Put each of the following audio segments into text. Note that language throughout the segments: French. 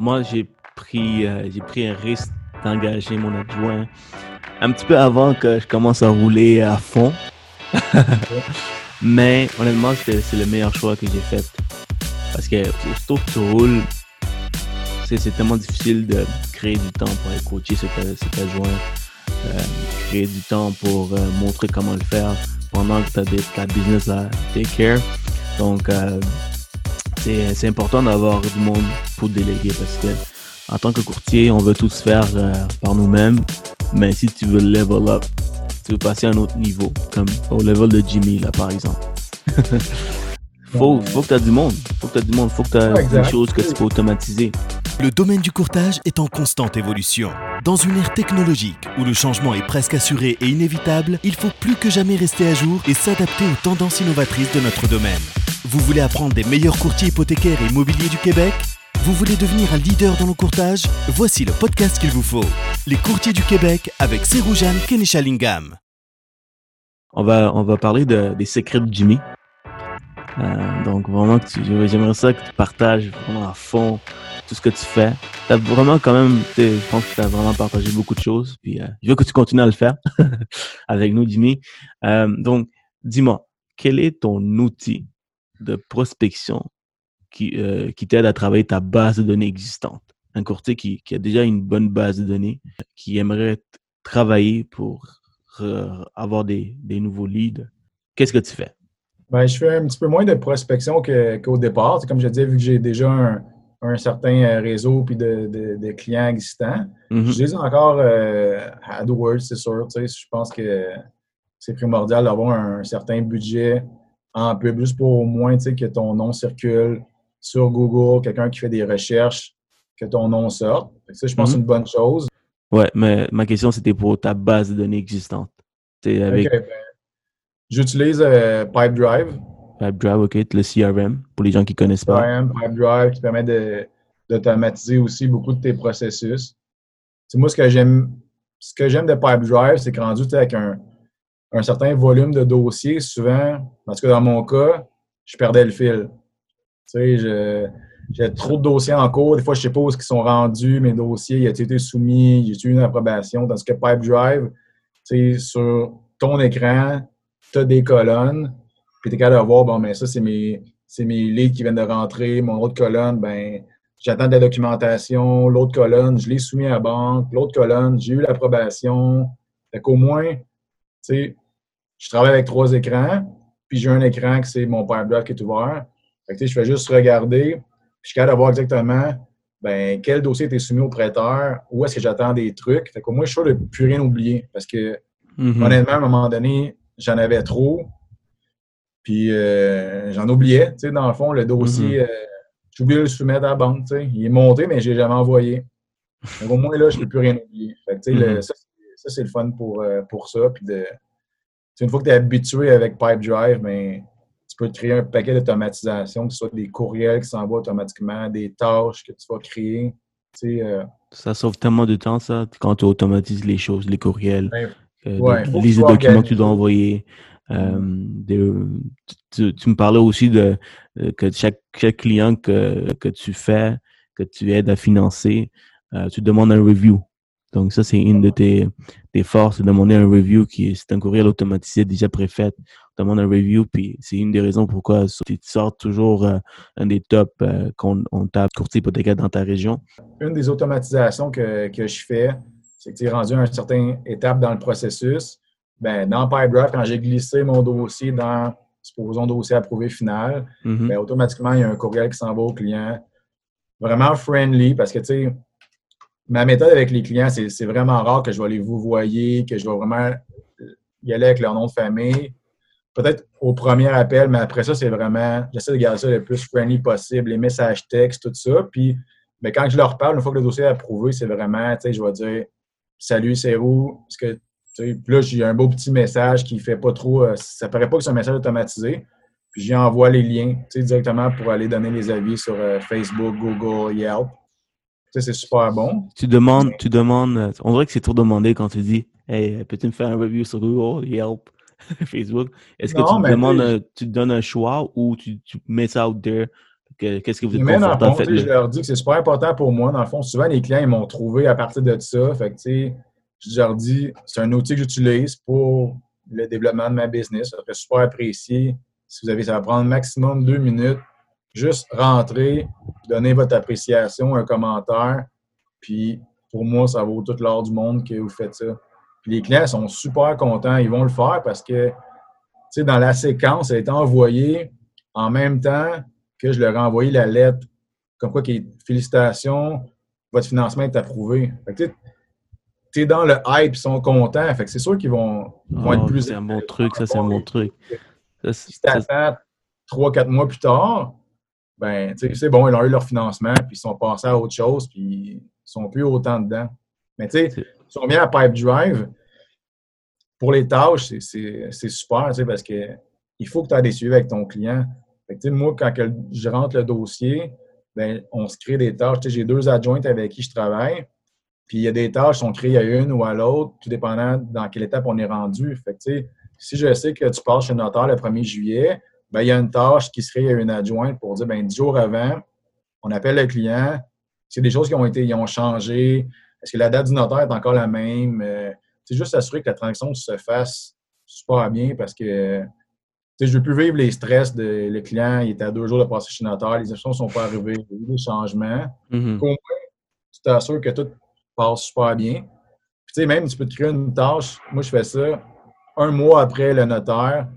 Moi, j'ai pris, euh, j'ai pris un risque d'engager mon adjoint un petit peu avant que je commence à rouler à fond. Mais honnêtement, c'est le meilleur choix que j'ai fait. Parce que aussitôt que tu roules, c'est tellement difficile de créer du temps pour aller coacher cet, adjoint, euh, créer du temps pour euh, montrer comment le faire pendant que tu as ta business à take care. Donc, euh, c'est important d'avoir du monde pour déléguer parce que en tant que courtier, on veut tout se faire euh, par nous-mêmes. Mais si tu veux level up, tu veux passer à un autre niveau, comme au level de Jimmy, là, par exemple. faut, faut que tu aies du monde. Faut que tu du monde. Faut que tu aies des choses que tu peux automatiser. Le domaine du courtage est en constante évolution. Dans une ère technologique où le changement est presque assuré et inévitable, il faut plus que jamais rester à jour et s'adapter aux tendances innovatrices de notre domaine. Vous voulez apprendre des meilleurs courtiers hypothécaires et immobiliers du Québec? Vous voulez devenir un leader dans le courtage? Voici le podcast qu'il vous faut. Les courtiers du Québec avec Seroujane Kenishalingam. On va, on va parler des secrets de Jimmy. Euh, donc vraiment, j'aimerais ça que tu partages vraiment à fond tout ce que tu fais. As vraiment quand même, je pense que tu as vraiment partagé beaucoup de choses. Puis euh, je veux que tu continues à le faire avec nous, Jimmy. Euh, donc, dis-moi, quel est ton outil de prospection qui, euh, qui t'aide à travailler ta base de données existante. Un courtier qui, qui, a déjà une bonne base de données, qui aimerait travailler pour avoir des, des, nouveaux leads. Qu'est-ce que tu fais? Ben, je fais un petit peu moins de prospection qu'au départ. Comme je disais, vu que j'ai déjà un, un, certain euh, réseau puis de, de, clients existants, mm-hmm. j'utilise encore euh, AdWords, c'est sûr. Je pense que c'est primordial d'avoir un certain budget en pub, juste pour au moins que ton nom circule sur Google, quelqu'un qui fait des recherches, que ton nom sorte. Ça, je pense, c'est mhm. une bonne chose. Ouais, mais ma question, c'était pour ta base de données existante. Ben, j'utilise euh, PipeDrive. PipeDrive, OK, le CRM, pour les gens qui ne connaissent pas. CRM, PipeDrive, qui permet d'automatiser aussi beaucoup de tes processus. C'est moi, ce que j'aime ce que j'aime de PipeDrive, c'est que rendu avec un, un certain volume de dossiers, souvent, parce que dans mon cas, je perdais le fil. Tu sais, j'ai trop de dossiers en cours. Des fois, je sais pas où ils sont rendus, mes dossiers, y a été soumis, j'ai eu une approbation? Dans ce que PipeDrive, tu sais, sur ton écran, tu as des colonnes, puis tu es capable de voir, bon, mais ça, c'est mes, mes leads qui viennent de rentrer. Mon autre colonne, ben j'attends de la documentation. L'autre colonne, je l'ai soumis à la banque. L'autre colonne, j'ai eu l'approbation. Fait qu'au moins, sais, je travaille avec trois écrans, puis j'ai un écran qui c'est mon PowerBlock qui est ouvert. Fait que, je fais juste regarder, puis je suis capable de voir exactement ben, quel dossier était soumis au prêteur, où est-ce que j'attends des trucs. Fait qu'au moins, je suis sûr de ne plus rien oublier. Parce que, mm-hmm. honnêtement, à un moment donné, j'en avais trop. Puis euh, j'en oubliais. Tu sais, dans le fond, le dossier, mm-hmm. euh, j'ai oublié de le soumettre à la banque. Tu sais. Il est monté, mais je ne l'ai jamais envoyé. au moins, là, je ne peux plus rien oublier. Fait que, tu sais, ça, ça c'est le fun pour, euh, pour ça. Puis de, une fois que tu es habitué avec PipeDrive, mais ben, tu peux créer un paquet d'automatisation, que ce soit des courriels qui s'envoient automatiquement, des tâches que tu vas créer. Euh, ça sauve tellement de temps, ça, quand tu automatises les choses, les courriels, ben, euh, les documents que tu dois envoyer. Tu, me parlais aussi de que chaque, client que, que, tu fais, que tu aides à financer, tu demandes un review. Donc, ça, c'est une de tes, tes forces, demander un review qui c'est un courriel automatisé déjà préfait. Demande un review, puis c'est une des raisons pourquoi tu sors toujours euh, un des tops euh, qu'on on tape courtier hypothécaire dans ta région. Une des automatisations que, que je fais, c'est que tu es rendu à une certaine étape dans le processus. Ben, dans PipeDrive, quand j'ai glissé mon dossier dans, supposons, dossier approuvé final, ben, automatiquement, il y a un courriel qui s'en va au client. Vraiment friendly parce que, tu sais, ma méthode avec les clients, c'est vraiment rare que je vais les vous voyer, que je vais vraiment y aller avec leur nom de famille. Peut-être au premier appel, mais après ça, c'est vraiment, j'essaie de garder ça le plus friendly possible, les messages textes, tout ça. Puis, mais quand je leur parle, une fois que le dossier est approuvé, c'est vraiment, tu sais, je vais dire Salut, c'est où? Parce que, puis là, j'ai un beau petit message qui fait pas trop, euh, ça paraît pas que c'est un message automatisé. Puis j'y envoie les liens, tu sais, directement pour aller donner les avis sur euh, Facebook, Google, Yelp c'est super bon. Tu demandes, tu demandes, on dirait que c'est trop demandé quand tu dis, hey, peux-tu me faire un review sur Google, Yelp, Facebook? Est-ce que tu demandes, tu te donnes un choix ou tu, mets ça out there, Qu'est-ce que vous êtes Mais dans le fond, je leur dis que c'est super important pour moi. Dans le fond, souvent, les clients, ils m'ont trouvé à partir de ça. Fait que, tu sais, je leur dis, c'est un outil que j'utilise pour le développement de ma business. Ça serait super apprécié. Si vous avez, ça va prendre maximum deux minutes. Juste rentrer, donner votre appréciation, un commentaire. Puis, pour moi, ça vaut tout l'or du monde que vous faites ça. Puis, les clients sont super contents. Ils vont le faire parce que, tu sais, dans la séquence, ça a été envoyé en même temps que je leur ai envoyé la lettre comme quoi qui est félicitations, votre financement est approuvé. Fait que tu es dans le hype, ils sont contents. Fait que c'est sûr qu'ils vont, vont être Oh, plus. c'est un bon truc, ça, c'est un bon truc. Ça, c'est- Si tu attends trois, quatre mois plus tard, ben, tu sais, c'est bon, ils ont eu leur financement, puis ils sont passés à autre chose, puis ils sont plus autant dedans. Mais tu sais, ils sont bien à Pipe Drive. Pour les tâches, c'est- super, tu sais, parce que il faut que tu aies des suivis avec ton client. Fait que, tu sais, moi, quand je rentre le dossier, ben, on se crée des tâches. Tu sais, J'ai deux adjointes avec qui je travaille. Puis il y a des tâches qui sont créées à une ou à l'autre, tout dépendant dans quelle étape on est rendu. Fait que, tu sais, si je sais que tu passes chez le notaire le 1er juillet, ben, il y a une tâche qui serait à une adjointe pour dire ben, 10 jours avant, on appelle le client. C'est des choses qui ont été ils ont changé. Est-ce que la date du notaire est encore la même? Euh, c'est juste s'assurer que la transaction se fasse super bien parce que je ne veux plus vivre les stress de le client, il était à deux jours de passer chez le notaire, les options ne sont pas arrivées, il y a eu des changements. Mhm. Tu t'assures que tout passe super bien. Puis, même, tu peux te créer une tâche. Moi, je fais ça un mois après le notaire,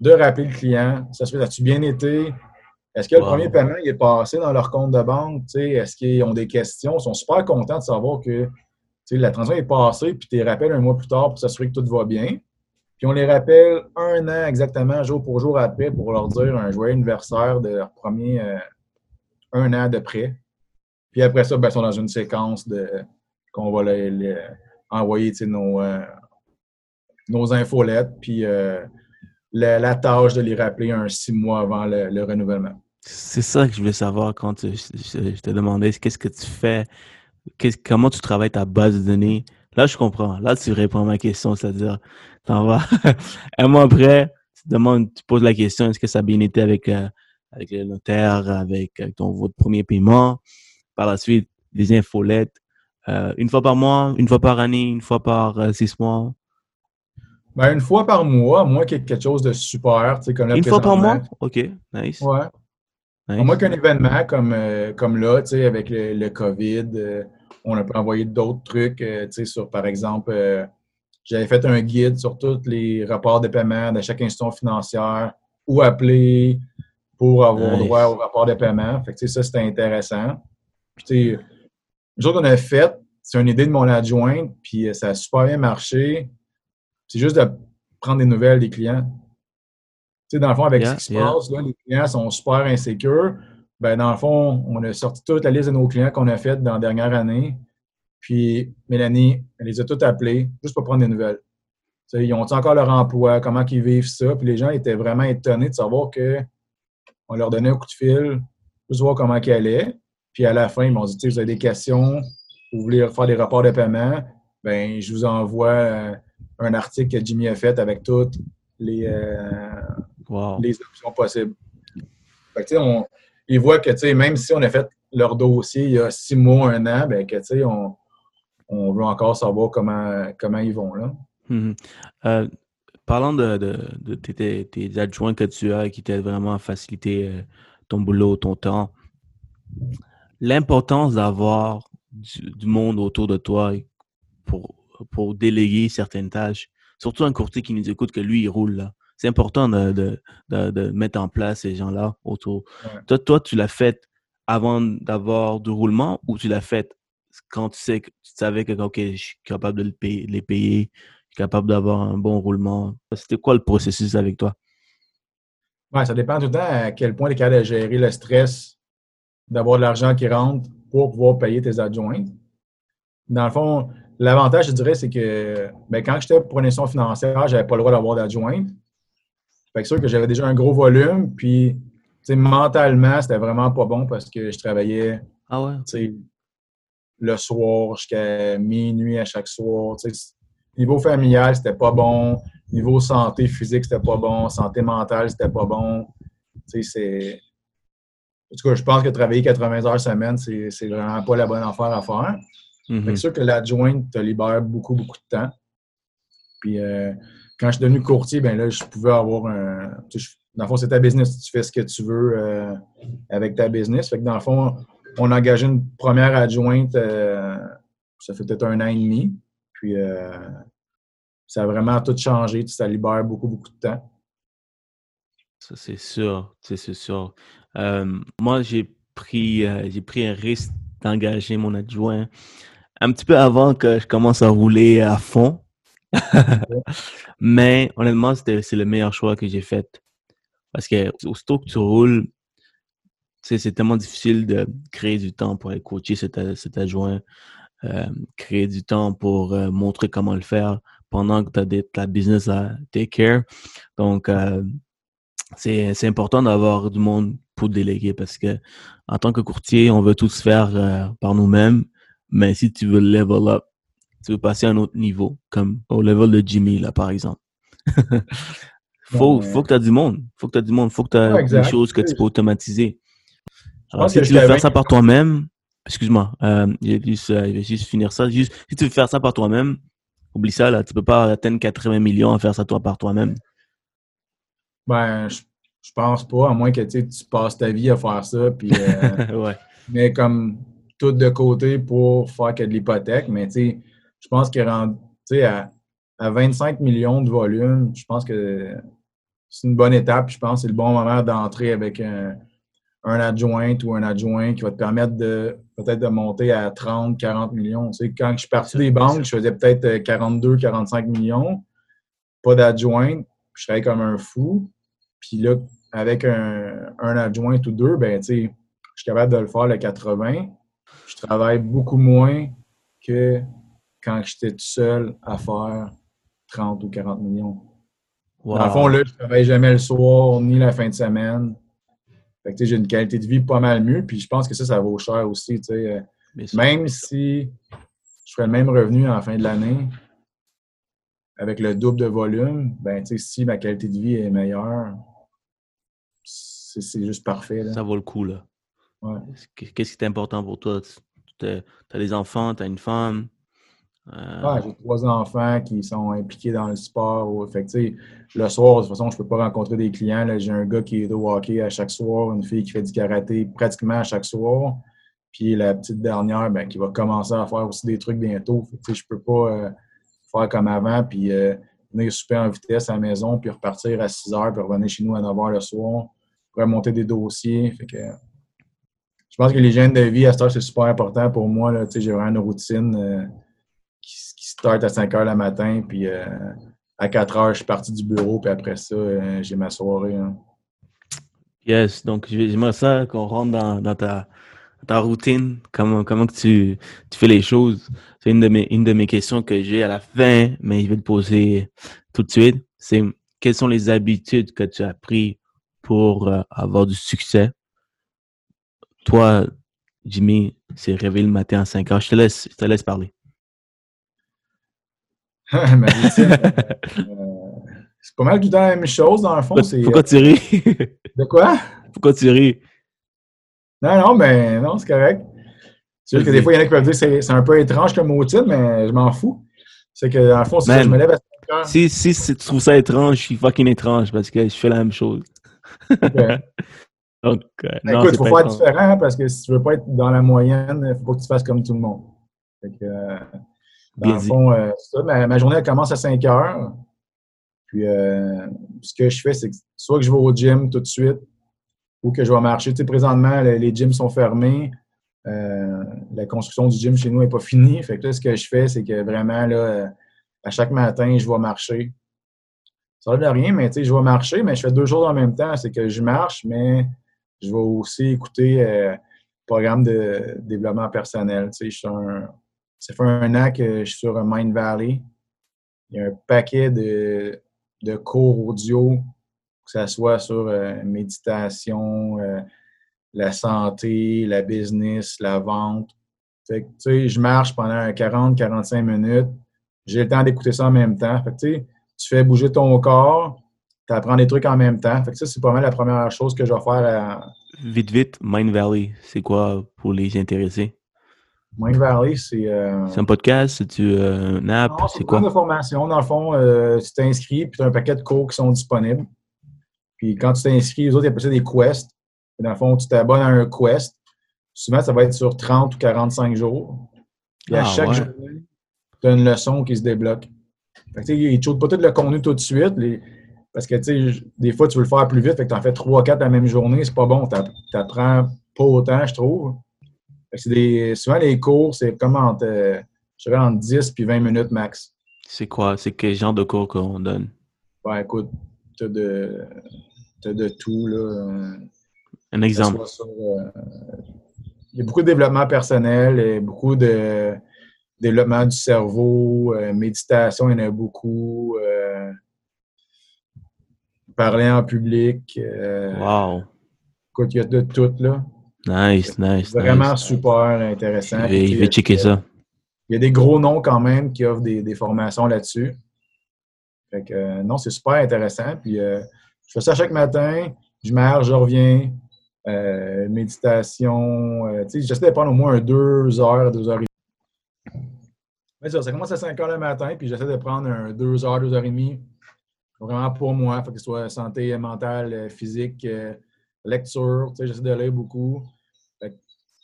de rappeler le client, s'assurer, as-tu bien été? Est-ce que le premier paiement il est passé dans leur compte de banque? Est-ce qu'ils ont des questions? Ils sont super contents de savoir que la transaction est passée, puis tu les rappelles un mois plus tard pour s'assurer que tout va bien. Puis on les rappelle un an exactement, jour pour jour après, pour leur dire un joyeux anniversaire de leur premier euh, un an de près. Puis après ça, ben, ils sont dans une séquence de qu'on va les, les envoyer nos, euh, nos infolettes, puis euh, la, tâche de les rappeler un six mois avant le, le renouvellement. C'est ça que je voulais savoir quand je, te demandais qu'est-ce que tu fais, comment tu travailles ta base de données? Là, je comprends. Là, tu réponds à ma question, c'est-à-dire, t'en vas un mois après, tu demandes, tu poses la question, est-ce que ça a bien été avec, euh, avec le notaire, avec, avec ton votre premier paiement? Par la suite, des infolettes. Euh, une fois par mois, une fois par année, une fois par euh, six mois? Ben, une fois par mois, moi, qu'il y ait quelque chose de super, comme là, Une fois par mois? OK, nice. Ouais. nice. Moi, qu'un événement comme, euh, comme là, tu sais, avec le, le COVID, euh, on a pu envoyer d'autres trucs, euh, tu sais, sur, par exemple, j'avais fait un guide sur tous les rapports de paiement de chaque institution financière, où appeler pour avoir Nice. droit au rapport de paiement. Fait que, tu sais, ça, c'était intéressant. Puis, tu sais, nous autres, on a fait, c'est une idée de mon adjointe, puis ça a super bien marché. C'est juste de prendre des nouvelles des clients. Tu sais, dans le fond, avec Yeah, ce qui se yeah. passe, là, les clients sont super insécures. Ben, dans le fond, on a sorti toute la liste de nos clients qu'on a faites dans la dernière année. Puis, Mélanie, elle les a tous appelés juste pour prendre des nouvelles. Tu sais, ils ont encore leur emploi, comment ils vivent ça? Puis les gens étaient vraiment étonnés de savoir que on leur donnait un coup de fil, juste voir comment ils allaient. Puis à la fin, ils m'ont dit, vous avez des questions, vous voulez faire des rapports de paiement, ben je vous envoie euh, un article que Jimmy a fait avec toutes les, euh, Wow. les options possibles. Fait que, on, ils voient que, même si on a fait leur dossier il y a six mois, un an, ben, que, on, on veut encore savoir comment, comment ils vont, là. Mhm. Euh, parlant de, de, de tes, tes- tes adjoints que tu as qui t'aident vraiment à faciliter euh, ton boulot, ton temps, l'importance d'avoir du, du monde autour de toi pour, pour déléguer certaines tâches, surtout un courtier qui nous écoute que lui, il roule là. C'est important de, de, de, de mettre en place ces gens-là autour. Ouais. Toi, toi, tu l'as fait avant d'avoir du roulement ou tu l'as fait quand tu sais que tu savais que ok, je suis capable de le payer- les payer, je suis capable d'avoir un bon roulement? C'était quoi le processus avec toi? Ouais, ça dépend tout le temps à quel point tu es capable de gérer le stress d'avoir de l'argent qui rentre pour pouvoir payer tes adjointes. Dans le fond, l'avantage, je dirais, c'est que ben, quand j'étais pour une institution financière, j'avais pas le droit d'avoir d'adjointe. Fait que sûr que j'avais déjà un gros volume, puis mentalement, c'était vraiment pas bon parce que je travaillais Ah ouais? le soir jusqu'à minuit à chaque soir. Niveau familial, c'était pas bon. Niveau santé physique, c'était pas bon. Santé mentale, c'était pas bon. C'est. En tout cas, je pense que travailler 80 heures semaine, c'est vraiment pas la bonne affaire à faire. Mhm. C'est sûr que l'adjointe te libère beaucoup, beaucoup de temps. Puis euh, quand je suis devenu courtier, ben là, je pouvais avoir un. Dans le fond, c'est ta business. Tu fais ce que tu veux euh, avec ta business. Fait que dans le fond, on a engagé une première adjointe, euh, ça fait peut-être un an et demi. Puis ça a vraiment tout changé. Ça libère beaucoup, beaucoup de temps. Ça, c'est sûr. C'est sûr. moi, j'ai pris, j'ai pris un risque d'engager mon adjoint un petit peu avant que je commence à rouler à fond. Mais honnêtement, c'est le meilleur choix que j'ai fait. Parce que aussitôt que tu roules, c'est tellement difficile de créer du temps pour aller coacher cet, adjoint, euh, créer du temps pour euh, montrer comment le faire pendant que tu as ta business à take care. Donc, euh, c'est important d'avoir du monde pour déléguer parce que en tant que courtier, on veut tout se faire par nous-mêmes. Mais si tu veux level up, tu veux passer à un autre niveau, comme au level de Jimmy, là, par exemple. faut, faut que tu aies du monde. Faut que tu aies du monde. Faut que tu aies des choses que tu peux automatiser. Alors, si tu veux faire ça par toi-même, excuse-moi, euh, je, vais juste, euh, juste finir ça. Juste, si tu veux faire ça par toi-même, oublie ça, là. Tu peux pas atteindre 80 millions à faire ça toi par toi-même. Ben, je, je, pense pas, à moins que tu passes ta vie à faire ça. Puis, euh, ouais. Mais comme tout de côté pour faire que de l'hypothèque, mais tu sais, je pense que à, à 25 millions de volume, je pense que c'est une bonne étape. Je pense que c'est le bon moment d'entrer avec un, adjoint ou un adjoint qui va te permettre de peut-être de monter à 30, 40 millions. Tu sais, quand je suis parti des banques, je faisais peut-être 42, 45 millions. Pas d'adjoint, je serais comme un fou. Puis là, avec un, un adjoint ou deux, ben, tu sais, je suis capable de le faire le 80 je travaille beaucoup moins que quand j'étais tout seul à faire 30 ou 40 millions. Dans le fond, là, je ne travaille jamais le soir ni la fin de semaine. Fait que, j'ai une qualité de vie pas mal mieux. Puis je pense que ça, ça vaut cher aussi. Euh, même si je ferais le même revenu en fin de l'année, avec le double de volume, ben, si ma qualité de vie est meilleure, c'est juste parfait. Ça vaut le coup, là. Qu'est-ce qui est important pour toi? Tu as des enfants, tu as une femme? Euh, j'ai trois enfants qui sont impliqués dans le sport. Fait le soir, de toute façon, je ne peux pas rencontrer des clients. J'ai un gars qui est au hockey à chaque soir, une fille qui fait du karaté pratiquement à chaque soir. Puis la petite dernière, ben, qui va commencer à faire aussi des trucs bientôt. je ne peux pas euh, faire comme avant, puis euh, venir super en vitesse à la maison, puis repartir à 6 heures, puis revenir chez nous à 9 h le soir, pour remonter des dossiers. Fait que, je pense que l'hygiène de vie à ce c'est super important pour moi. J'ai vraiment une routine euh, qui, qui, start à 5 heures le matin, puis euh, à 4 heures, je suis parti du bureau, puis après ça, euh, j'ai ma soirée. Hein. Yes, donc j'aimerais ça qu'on rentre dans, ta, routine, comment, comment tu, tu fais les choses? C'est une, de mes, une de mes questions que j'ai à la fin, mais je vais te poser tout de suite. C'est quelles sont les habitudes que tu as prises pour avoir du succès? Toi, Jimmy, s'est réveillé le matin à 5 heures. Je te laisse, je te laisse parler. Euh, c'est pas mal tout le temps la même chose, dans le fond. Pourquoi, tu ris? de quoi? Pourquoi tu ris? Non, non, mais non, c'est correct. C'est sûr que des fois, il y en a qui peuvent dire que c'est un peu étrange comme titre, mais je m'en fous. C'est que, dans le fond, si je me lève à 5 heures. Si, si, tu trouves ça étrange, je suis fucking étrange parce que je fais la même chose. Donc, euh, ben, écoute, il faut faire différent parce que si tu veux pas être dans la moyenne, il faut pas que tu fasses comme tout le monde. Fait que, euh, dans le fond, euh, ça, ma, journée elle commence à 5 heures. Puis, ce que je fais, c'est que soit que je vais au gym tout de suite ou que je vais marcher. Tu sais, présentement, les, gyms sont fermés. la construction du gym chez nous n'est pas finie. Fait que là, ce que je fais, c'est que vraiment, là, à chaque matin, je vais marcher. Ça ne rien, mais tu sais, je vais marcher, mais je fais deux choses en même temps. C'est que je marche, mais je vais aussi écouter euh, programme de développement personnel. Tu sais, ça fait un an que je suis sur Mind Valley. Il y a un paquet de, de cours audio, que ce soit sur euh, méditation, euh, la santé, la business, la vente. Tu sais, je marche pendant 40-45 minutes. J'ai le temps d'écouter ça en même temps. Que, tu, tu fais bouger ton corps, tu apprends des trucs en même temps. Fait que ça, c'est pas mal la première chose que je vais faire. Vite, vite, Mind Valley, c'est quoi pour les intéressés? Mind Valley, c'est. Euh, c'est un podcast? C'est-tu euh, une app? C'est quoi? de formation. Dans le fond, euh, tu t'inscris, puis tu as un paquet de cours qui sont disponibles. Puis quand tu t'inscris, les autres, ils appellent ça des quests. dans le fond, tu t'abonnes à un quest. Souvent, ça va être sur 30 ou 45 jours. Et à ah, chaque jour, tu as une leçon qui se débloque. Fait que, ils ne pas tout le contenu tout de suite. Parce que, tu sais, des fois, tu veux le faire plus vite, fait que tu en fais 3-4 la même journée, c'est pas bon. Tu n'apprends pas autant, je trouve. Des, souvent, les cours, c'est comme entre, je dirais, entre 10 puis 20 minutes max. C'est quoi? C'est quel genre de cours qu'on donne? Ben, écoute, tu as de, de tout, là. Un exemple. Euh, il y a beaucoup de développement personnel et beaucoup de développement du cerveau, euh, méditation, il y en a beaucoup. Euh, parler en public. wow. Écoute, il y a de tout, là. Nice, nice. Vraiment super intéressant. Il va checker ça. Il y a des gros noms quand même qui offrent des, formations là-dessus. Fait que, euh, non, c'est super intéressant. Puis, euh, je fais ça chaque matin. Je marche, je reviens. Euh, méditation. sais, j'essaie de prendre au moins deux heures, deux heures et demie. Mais ça, ça commence à 5 heures le matin, puis j'essaie de prendre un deux heures, deux heures et demie. Vraiment pour moi. Faut que ce soit santé mentale, physique, lecture. Tu sais, j'essaie de lire beaucoup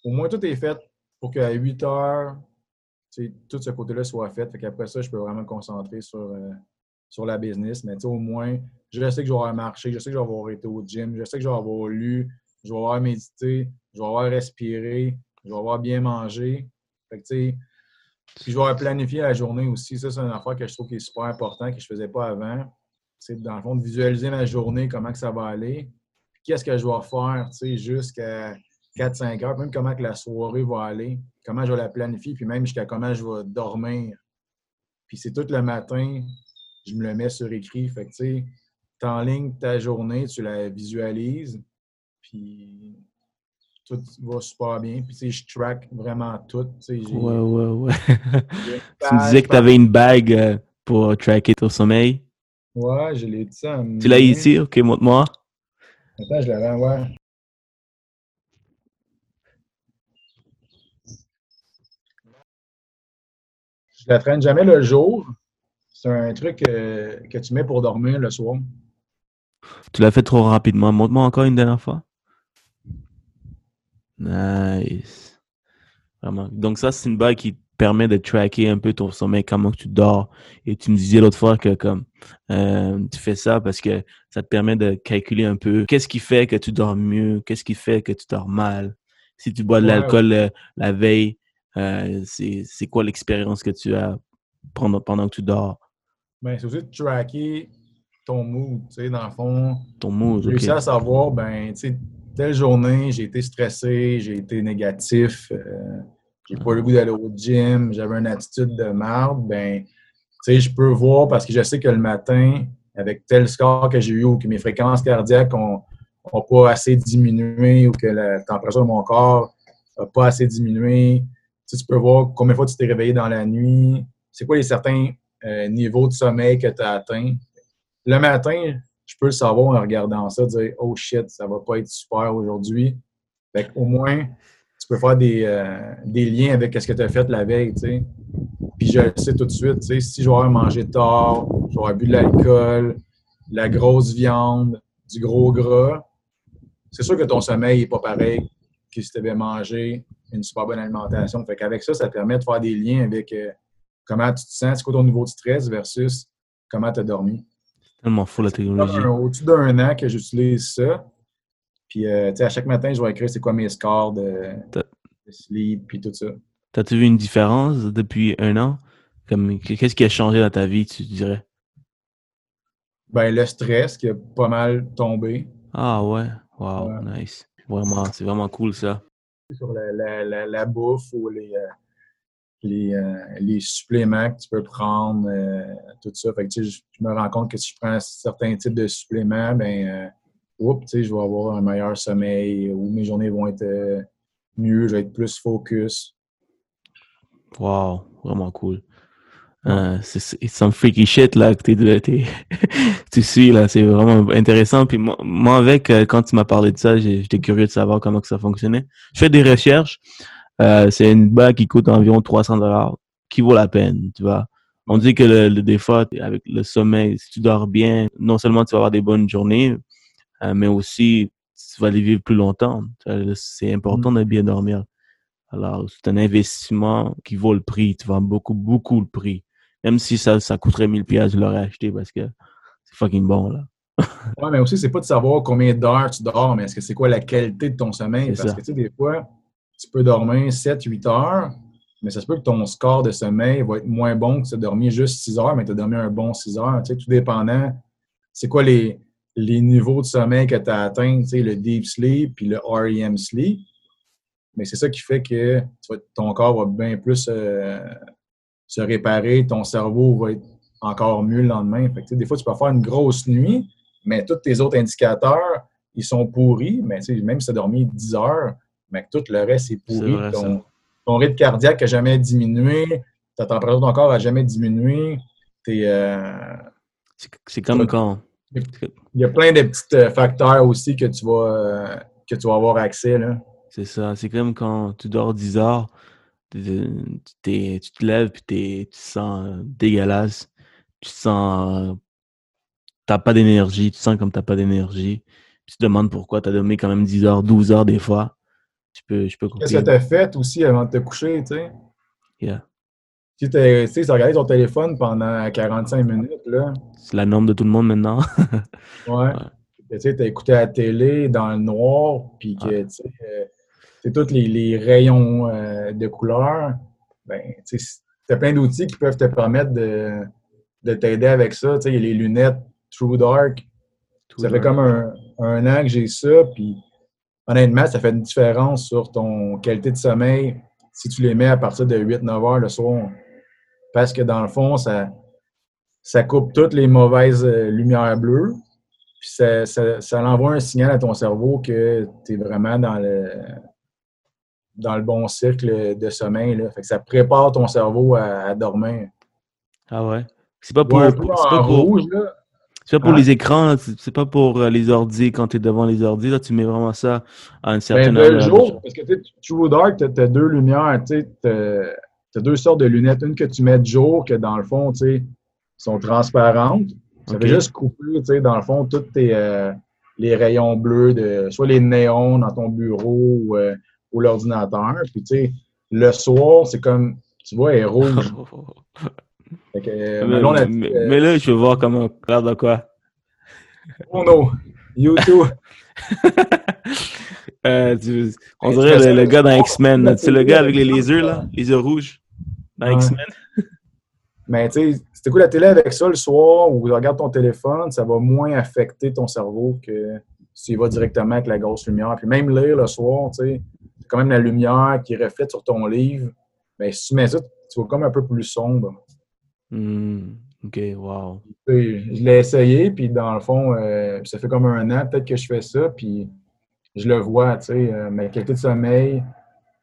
au moins tout est fait pour qu'à 8 heures, tout ce côté-là soit fait. Fait qu'après ça, je peux vraiment me concentrer sur, euh, sur la business. Mais au moins, je sais que je vais avoir marché, je sais que je vais avoir été au gym, je sais que je vais avoir lu, je vais avoir médité, je vais avoir respiré, je vais avoir bien mangé. Fait que, puis je vais avoir planifié la journée aussi. Ça, c'est une affaire que je trouve qui est super important, que je ne faisais pas avant. C'est dans le fond de visualiser ma journée, comment que ça va aller. Qu'est-ce que je vais faire jusqu'à 4-5 heures, même comment que la soirée va aller, comment je vais la planifier, puis même jusqu'à comment je vais dormir. Puis c'est tout le matin, je me le mets sur écrit. Fait que, tu sais, en ligne ta journée, tu la visualises, puis tout va super bien. Puis, tu sais, je track vraiment tout. Ouais, ouais, ouais. tu me disais que tu avais une bague euh, pour tracker ton sommeil. Ouais, je l'ai dit ça. Tu l'as ici? OK, montre-moi. Attends, je l'avais, ouais. Je la traîne jamais le jour. C'est un truc euh, que tu mets pour dormir le soir. Tu l'as fait trop rapidement. Montre-moi encore une dernière fois. Nice. Vraiment. Donc ça, c'est une bague qui permet de tracker un peu ton sommeil, comment tu dors. Et tu me disais l'autre fois que comme euh, tu fais ça parce que ça te permet de calculer un peu qu'est-ce qui fait que tu dors mieux, qu'est-ce qui fait que tu dors mal. Si tu bois de l'alcool euh, la veille, euh, c'est quoi l'expérience que tu as pendant, pendant que tu dors? Ben, c'est aussi de tracker ton mood, tu sais, dans le fond. Ton mood, ok. à savoir, ben, tu sais, telle journée, j'ai été stressé, j'ai été négatif, euh, j'ai pas le goût d'aller au gym, j'avais une attitude de merde, ben, tu sais, je peux voir parce que je sais que le matin, avec tel score que j'ai eu ou que mes fréquences cardiaques ont, ont pas assez diminué ou que la température de mon corps n'a pas assez diminué, tu peux voir combien de fois tu t'es réveillé dans la nuit, c'est quoi les certains euh, niveaux de sommeil que tu as atteints. Le matin, je peux le savoir en regardant ça, dire Oh shit, ça va pas être super aujourd'hui. Au moins, peux faire des, euh, liens avec ce que tu as fait la veille. Puis je le sais tout de suite, si avoir mangé tard, avoir bu de l'alcool, la grosse viande, du gros gras, c'est sûr que ton sommeil n'est pas pareil que si tu avais mangé une super bonne alimentation. Fait qu'avec ça, ça te permet de faire des liens avec euh, comment tu te sens, c'est quoi ton niveau de stress versus comment tu as dormi. C'est tellement fou la technologie. Au-dessus d'un an que j'utilise ça. Puis, euh, à chaque matin, je vais écrire c'est quoi mes scores de, sleep, puis tout ça. T'as-tu vu une différence depuis un an? Qu'est-ce qui a changé dans ta vie, tu dirais? Ben, le stress qui a pas mal tombé. Ah ouais? Wow, nice. Vraiment, c'est vraiment cool ça sur la, bouffe ou les, euh, euh, les, suppléments que tu peux prendre, euh, tout ça. Fait que, je, me rends compte que si je prends certains types de suppléments, ben, je vais avoir un meilleur sommeil ou mes journées vont être mieux, je vais être plus focus. Wow, vraiment cool. Euh, c'est some freaky shit là que t'es, tu suis là, c'est vraiment intéressant. Puis moi, moi avec, euh, quand tu m'as parlé de ça, j'étais curieux de savoir comment que ça fonctionnait. Je fais des recherches. Euh, c'est une bague qui coûte environ 300 dollars, qui vaut la peine, tu vois. On dit que le, le défaut avec le sommeil, si tu dors bien, non seulement tu vas avoir des bonnes journées, euh, mais aussi tu vas les vivre plus longtemps. C'est important mm. de bien dormir. Alors, c'est un investissement qui vaut le prix. Tu vends beaucoup, beaucoup le prix. Même si ça, ça coûterait 1000 pièces, je l'aurais acheté parce que c'est fucking bon, là. ouais, mais aussi, c'est pas de savoir combien d'heures tu dors, mais est-ce que c'est quoi la qualité de ton sommeil? Parce que, tu sais, des fois, tu peux dormir 7, 8 heures, mais ça se peut que ton score de sommeil va être moins bon que tu as dormi juste 6 heures, mais tu as dormi un bon 6 heures. Tu sais, tout dépendant, c'est quoi les, les niveaux de sommeil que tu as atteints, tu sais, le deep sleep puis le REM sleep. Mais c'est ça qui fait que ton corps va bien plus euh, se réparer, ton cerveau va être encore mieux le lendemain. Fait des fois, tu peux faire une grosse nuit, mais tous tes autres indicateurs, ils sont pourris. Mais même si tu as dormi 10 heures, mais tout le reste est pourri. ton, rythme cardiaque n'a jamais diminué, ta température de ton corps n'a jamais diminué. Euh, c'est comme quand. Il y a plein de petits euh, facteurs aussi que tu vas, euh, que tu vas avoir accès. C'est ça. C'est comme quand tu dors 10 heures, tu, te lèves et tu te sens euh, dégueulasse. Tu te sens. Tu pas d'énergie. Tu sens comme tu n'as pas d'énergie. Tu te demandes pourquoi tu as dormi quand même 10 heures, 12 heures des fois. Tu peux, je peux Qu'est-ce que tu as fait aussi avant de te coucher, tu sais? Yeah. Si tu as regardé ton téléphone pendant 45 minutes, là. C'est la norme de tout le monde maintenant. ouais. Tu sais, as écouté la télé dans le noir, puis que, tu sais, euh, tous les, rayons euh, de couleur, ben, tu as plein d'outils qui peuvent te permettre de, t'aider avec ça. Tu sais, les lunettes True Dark. ça fait comme un, an que j'ai ça, puis honnêtement, ça fait une différence sur ton qualité de sommeil si tu les mets à partir de 8-9 heures le soir. Parce que dans le fond, ça, ça coupe toutes les mauvaises euh, lumières bleues. Puis ça, ça envoie un signal à ton cerveau que tu es vraiment dans le, dans le bon cycle de sommeil. Là. Fait que ça prépare ton cerveau à, dormir. Ah ouais? C'est pas pour, c'est pas pour, C'est pas pour les écrans, c'est pas pour euh, les ordi quand tu es devant les ordi. Là, tu mets vraiment ça à une certaine ben, jour, parce que tu True Dark, tu as, deux lumières. Tu as deux sortes de lunettes. Une que tu mets de jour, que dans le fond, tu sont transparentes. Ça fait juste couper, dans le fond, tous euh, les rayons bleus, de soit les néons dans ton bureau ou euh, ou l'ordinateur. Puis, tu sais, le soir, c'est comme, tu vois, elle est rouge. Euh, mais, là, je veux voir comment l'air de quoi. Oh non! YouTube! euh, on dirait le, gars dans X-Men. C'est le gars avec les lasers, là, les yeux rouges, dans X-Men. Mais tu sais, si tu la télé avec ça le soir ou tu regardes ton téléphone, ça va moins affecter ton cerveau que s'il va directement avec la grosse lumière. Puis même lire le soir, tu sais, quand même la lumière qui reflète sur ton livre. Mais si tu mets ça, tu vois comme un peu plus sombre. Hmm, OK, wow. Je l'ai essayé, puis dans le fond, euh, ça fait comme un an peut-être que je fais ça, puis je le vois, tu sais, euh, ma qualité de sommeil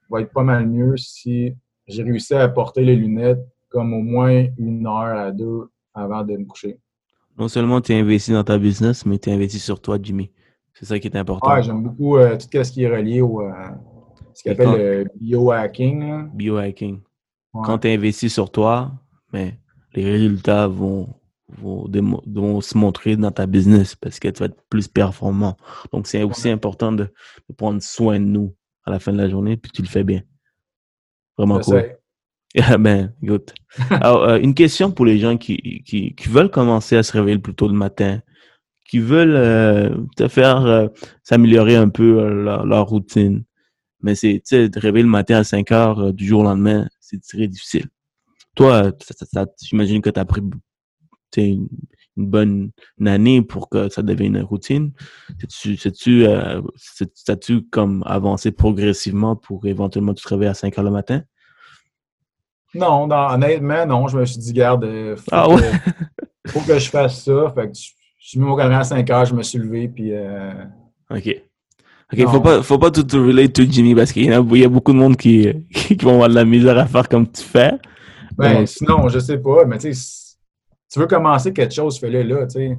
va être pas mal mieux si j'ai réussi à porter les lunettes comme au moins une heure à deux avant de me coucher. Non seulement tu es investi dans ta business, mais tu es investi sur toi, Jimmy. C'est ça qui est important. Ouais, j'aime beaucoup euh, tout ce qui est relié au, ce qu'on appelle le biohacking. Biohacking. Quand tu investis sur toi, mais les résultats vont, vont, se montrer dans ta business parce que tu vas être plus performant. Donc, c'est aussi important de, prendre soin de nous à la fin de la journée, puis tu le fais bien. Vraiment cool. ben, good. Alors, euh, une question pour les gens qui, qui, veulent commencer à se réveiller plus tôt le matin, qui veulent euh, te faire euh, s'améliorer un peu leur, routine. Mais c'est, tu sais, te réveiller le matin à 5 heures euh, du jour au lendemain, c'est très difficile. Toi, j'imagine que tu as pris une, une, bonne année pour que ça devienne une routine. Sais-tu, euh, tu comme avancé progressivement pour éventuellement te réveiller à 5 heures le matin? Non, honnêtement, non. Je me suis dit, garde, euh, faut, ah que, faut que je fasse ça. Fait que je, suis mis mon à 5 heures, je me suis levé, puis... OK. Ok, faut pas, faut pas tout relate to Jimmy parce qu'il y, a beaucoup de monde qui, qui, vont avoir de la misère à faire comme tu fais. Ben, sinon, je sais pas, mais tu sais, tu veux commencer quelque chose, fais-le là, tu sais.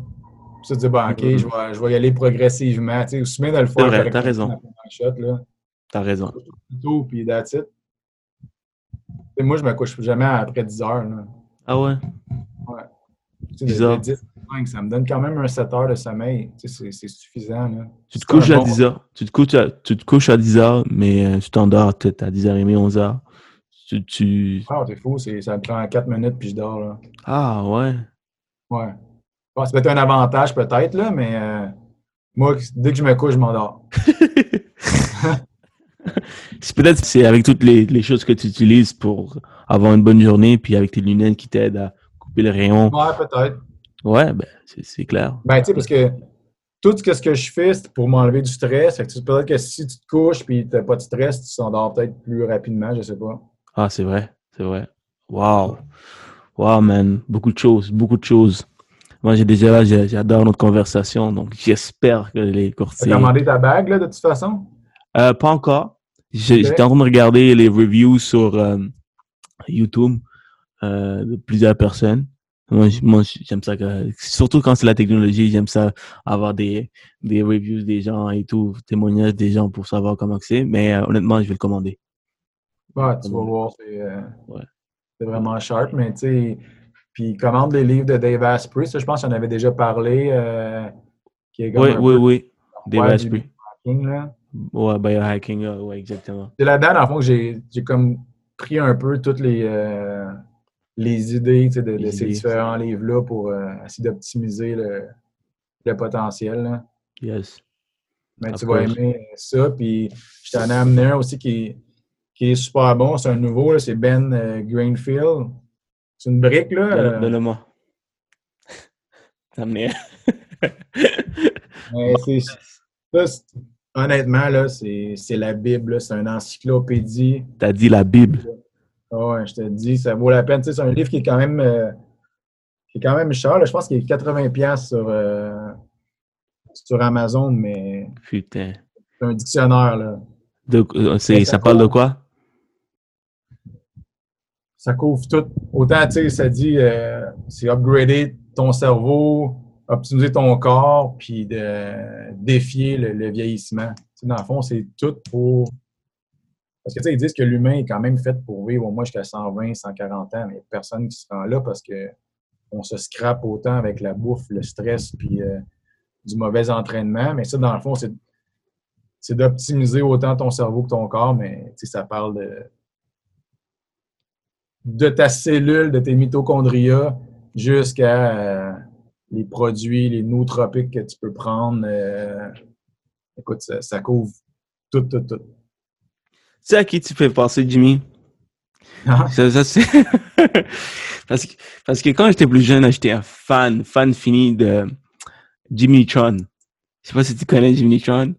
Tu te dis, bon, OK, je vais, je vais y aller progressivement, tu sais. Aussi bien de le faire. vrai, que t'as raison. T'as raison. Tout, puis that's it. Moi, je me couche jamais après 10 heures, là. Ah ouais? De- 10 heures. de 10 à 5, ça me donne quand même un 7 heures de sommeil. Tu sais, c'est- suffisant, là. Tu te couches à bon- 10 heures. Tu te couches à, tu te couches à 10 heures, mais euh, tu t'endors peut-être à 10h30, 11h. Tu, tu... Ah, t'es fou, c'est- ça me prend 4 minutes puis je dors, là. Ah ouais. Ouais. Bon, ça peut être un avantage peut-être, là, mais euh, moi, dès que je me couche, je m'endors. C'est peut-être c'est avec toutes les, les choses que tu utilises pour avoir une bonne journée, puis avec tes lunettes qui t'aident à couper le rayon. Ouais, peut-être. Ouais, ben, c'est c'est clair. Ben, tu sais, parce que tout ce que, je fais, c'est pour m'enlever du stress. Peut-être que si tu te couches puis tu n'as pas de stress, tu t'endors peut-être plus rapidement, je sais pas. Ah, c'est vrai, c'est vrai. Wow. Wow, man. Beaucoup de choses, beaucoup de choses. Moi, j'ai déjà là, j'adore notre conversation, donc j'espère que les Tu courtiers. as commandé ta bague, là, de toute façon? Euh, pas encore. J'étais en train de regarder les reviews sur euh, YouTube euh, de plusieurs personnes. Moi, j'aime ça. Que, surtout quand c'est la technologie, j'aime ça avoir des, des reviews des gens et tout, témoignages des gens pour savoir comment c'est. Mais honnêtement, je vais le commander. Ouais, tu vas voir, c'est euh, Ouais. c'est vraiment sharp, mais tu sais, puis commande les livres de Dave Asprey, ça, je pense que j'en avais déjà parlé, euh, qui est comme Oui, oui, oui. Dave Asprey. hacking, là. Ouais, biohacking, euh, ouais, exactement. C'est là-dedans, dans le fond, que j'ai comme pris un peu toutes les, euh, les idées de, de Les ces idées. différents livres-là pour essayer d'optimiser le, le potentiel. là. Yes. Mais Of tu vas aimer ça. Puis je t'en ai amené un aussi qui, qui est super bon. C'est un nouveau, là, c'est Ben euh, Greenfield. C'est une brique, là. Donne- euh, Donne-le-moi. C'est- honnêtement, là, c'est c'est la Bible. là. C'est une encyclopédie. T'as dit la Bible. Ah Ouais, je te dis, ça vaut la peine. Tu sais, c'est un livre qui est quand même, euh, qui est quand même cher. là. Je pense qu'il est 80$ sur, euh, sur Amazon, mais Putain. c'est un dictionnaire. Là. De, c'est, Mais ça parle de quoi? Ça couvre tout. Autant, tu sais, ça dit, euh, c'est upgrader ton cerveau, optimiser ton corps, puis de défier le, le vieillissement. Tu sais, dans le fond, c'est tout pour. Parce que, tu sais, ils disent que l'humain est quand même fait pour vivre au moins jusqu'à 120, 140 ans, mais personne qui se rend là parce que on se scrape autant avec la bouffe, le stress, puis euh, du mauvais entraînement. Mais ça, dans le fond, c'est d'optimiser autant ton cerveau que ton corps, mais tu sais, ça parle de, de ta cellule, de tes mitochondrias, jusqu'à euh, les produits, les nootropiques que tu peux prendre. euh, écoute, ça, ça couvre tout, tout, tout. Tu sais à qui tu fais penser, Jimmy? Ah, Ça, ça, c'est... parce, que, parce que quand j'étais plus jeune, j'étais un fan, fan fini de Jimmy Tron. Je sais pas si tu connais Jimmy Tron.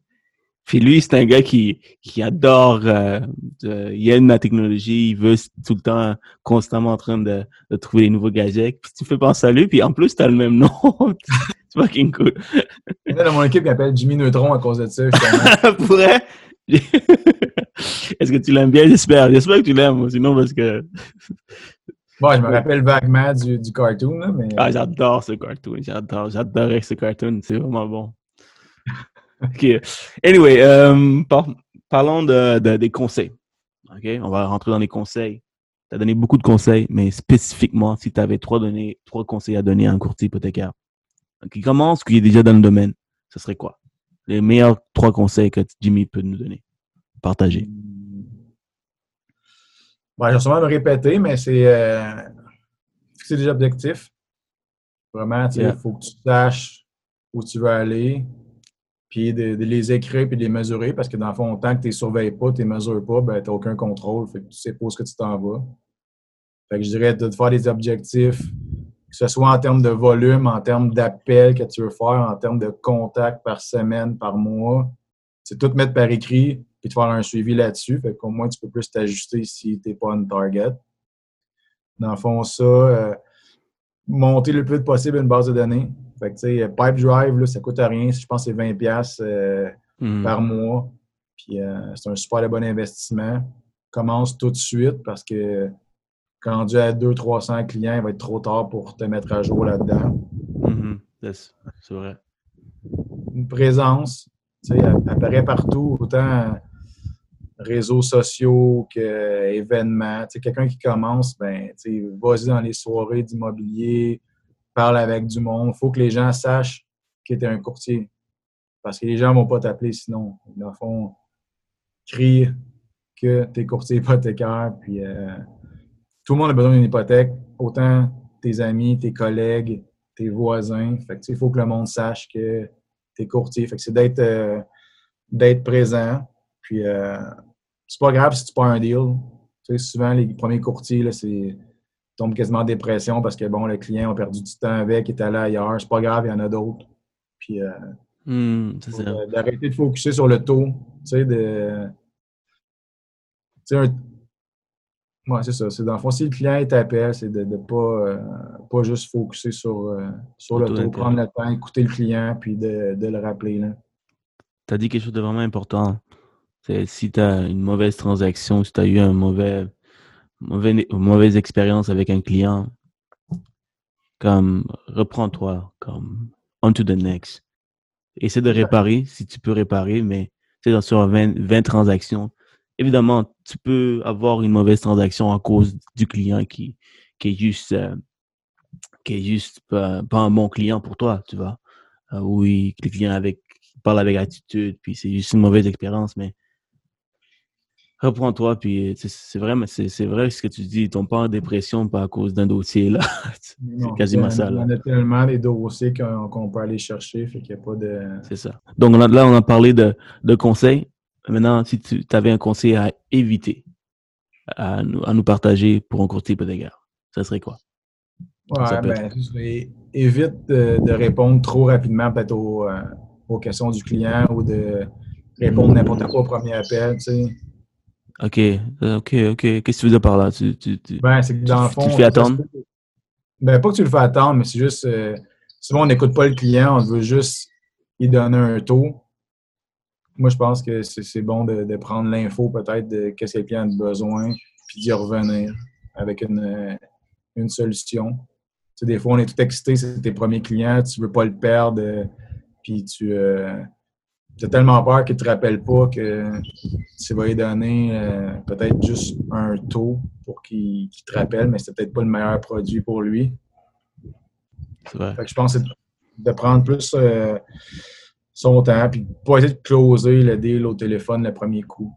Puis lui, c'est un gars qui, qui adore, euh, de- il aime la technologie, il veut tout le temps, constamment en train de, de trouver des nouveaux gadgets. Puis tu fais penser à lui, puis en plus, t'as le même nom. c'est fucking cool. Il y en a dans mon équipe qui appelle Jimmy Neutron à cause de ça. Pourrait? Est-ce que tu l'aimes bien? J'espère. J'espère que tu l'aimes, sinon parce que Bon, je me rappelle vaguement du, du cartoon, là, mais Ah, j'adore ce cartoon. J'adore, j'adorais ce cartoon. C'est vraiment bon. OK. Anyway, euh, par- parlons de, de- des conseils. OK? On va rentrer dans les conseils. Tu as donné beaucoup de conseils, mais spécifiquement, si tu avais trois, données, trois conseils à donner à un courtier hypothécaire qui commence, qui est déjà dans le domaine, ce serait quoi? Les meilleurs trois conseils que Jimmy peut nous donner. Partager. Bon, je vais sûrement me répéter, mais c'est euh, fixer des objectifs. Vraiment, il Yeah. faut que tu saches où tu veux aller, puis de, les écrire puis de les mesurer, parce que dans le fond, tant que tu ne les surveilles pas, tu ne les mesures pas, ben, tu n'as aucun contrôle, fait que tu sais pas où est-ce que tu t'en vas. Fait que je dirais de faire des objectifs, que ce soit en termes de volume, en termes d'appels que tu veux faire, en termes de contacts par semaine, par mois. C'est tout mettre par écrit, puis de faire un suivi là-dessus. Fait qu'au moins, tu peux plus t'ajuster si tu n'es pas on target. Dans le fond, ça, euh, monter le plus possible une base de données. Fait que, tu Pipe Drive, là, ça coûte rien. Je pense que c'est 20$ piastres, euh, Mhm. par mois. Puis euh, c'est un super bon investissement. Commence tout de suite parce que quand rendu à 200-300 clients, il va être trop tard pour te mettre à jour là-dedans. Mhm. Yes, c'est vrai. Une présence, tu sais, apparaît partout, autant réseaux sociaux qu'événements. Tu sais, quelqu'un qui commence, ben, tu sais, vas-y dans les soirées d'immobilier, parle avec du monde. Il faut que les gens sachent que tu es un courtier. Parce que les gens ne vont pas t'appeler sinon. Dans le fond, crie que tu es courtier hypothécaire, puis euh, tout le monde a besoin d'une hypothèque, autant tes amis, tes collègues, tes voisins. Il faut que le monde sache que tu es courtier. Fait que c'est d'être euh, d'être présent. Puis euh, c'est pas grave si tu pas un deal. Souvent, les premiers courtiers, c'est tombent quasiment en dépression parce que bon, le client a perdu du temps avec, il est allé ailleurs. C'est pas grave, il y en a d'autres. Puis euh, Hmm, euh, d'arrêter de focuser sur le taux. Tu sais, de. Tu sais, un- Ouais, c'est ça. C'est dans le fond, si le client t'appelle, c'est de ne pas, euh, pas juste focuser sur, sur Le le taux prendre le temps, écouter le client, puis de, de le rappeler. Là. Tu as dit quelque chose de vraiment important. C'est si tu as une mauvaise transaction, si tu as eu un mauvais, mauvaise expérience avec un client, comme reprends-toi, comme on to the next. Essaie de réparer si tu peux réparer, mais sais, sur 20, 20 transactions, évidemment, tu peux avoir une mauvaise transaction à cause du client qui, qui est juste, euh, qui est juste pas, pas un bon client pour toi, tu vois. Euh, oui, le client avec, parle avec attitude, puis c'est juste une mauvaise expérience, mais reprends-toi, puis c'est c'est vrai, mais c'est vrai ce que tu dis, ils tombent pas en dépression pas à cause d'un dossier, là. c'est quasiment ça, là. en a tellement des dossiers qu'on peut aller chercher, fait qu'il n'y a pas de. C'est ça. Donc on là, on a parlé de, de conseils. Maintenant, si tu avais un conseil à éviter, à nous, à nous partager pour un courtier hypothécaire, ça serait quoi? Ouais, ben, évite de, de répondre trop rapidement peut-être aux, euh, aux questions du client ou de répondre n'importe quoi au premier appel. Tu sais. OK, euh, OK, OK. Qu'est-ce que tu veux dire par là? Tu, tu, tu- Ben, c'est que dans le tu fond. le fais attendre? Ben, pas que tu le fais attendre, mais c'est juste. euh, souvent, on n'écoute pas le client, on veut juste lui donner un taux. Moi, je pense que c'est c'est bon de, de prendre l'info peut-être de qu'est-ce que le client a besoin, puis d'y revenir avec une, euh, une solution. Tu sais, des fois, on est tout excité, c'est tes premiers clients, tu veux pas le perdre, euh, puis tu as tellement peur qu'il te rappelle pas que tu vas lui donner euh, peut-être juste un taux pour qu'il te rappelle, mais c'est peut-être pas le meilleur produit pour lui. C'est vrai. Fait que je pense que c'est de prendre plus euh, son temps, puis pas essayer de closer le deal au téléphone le premier coup.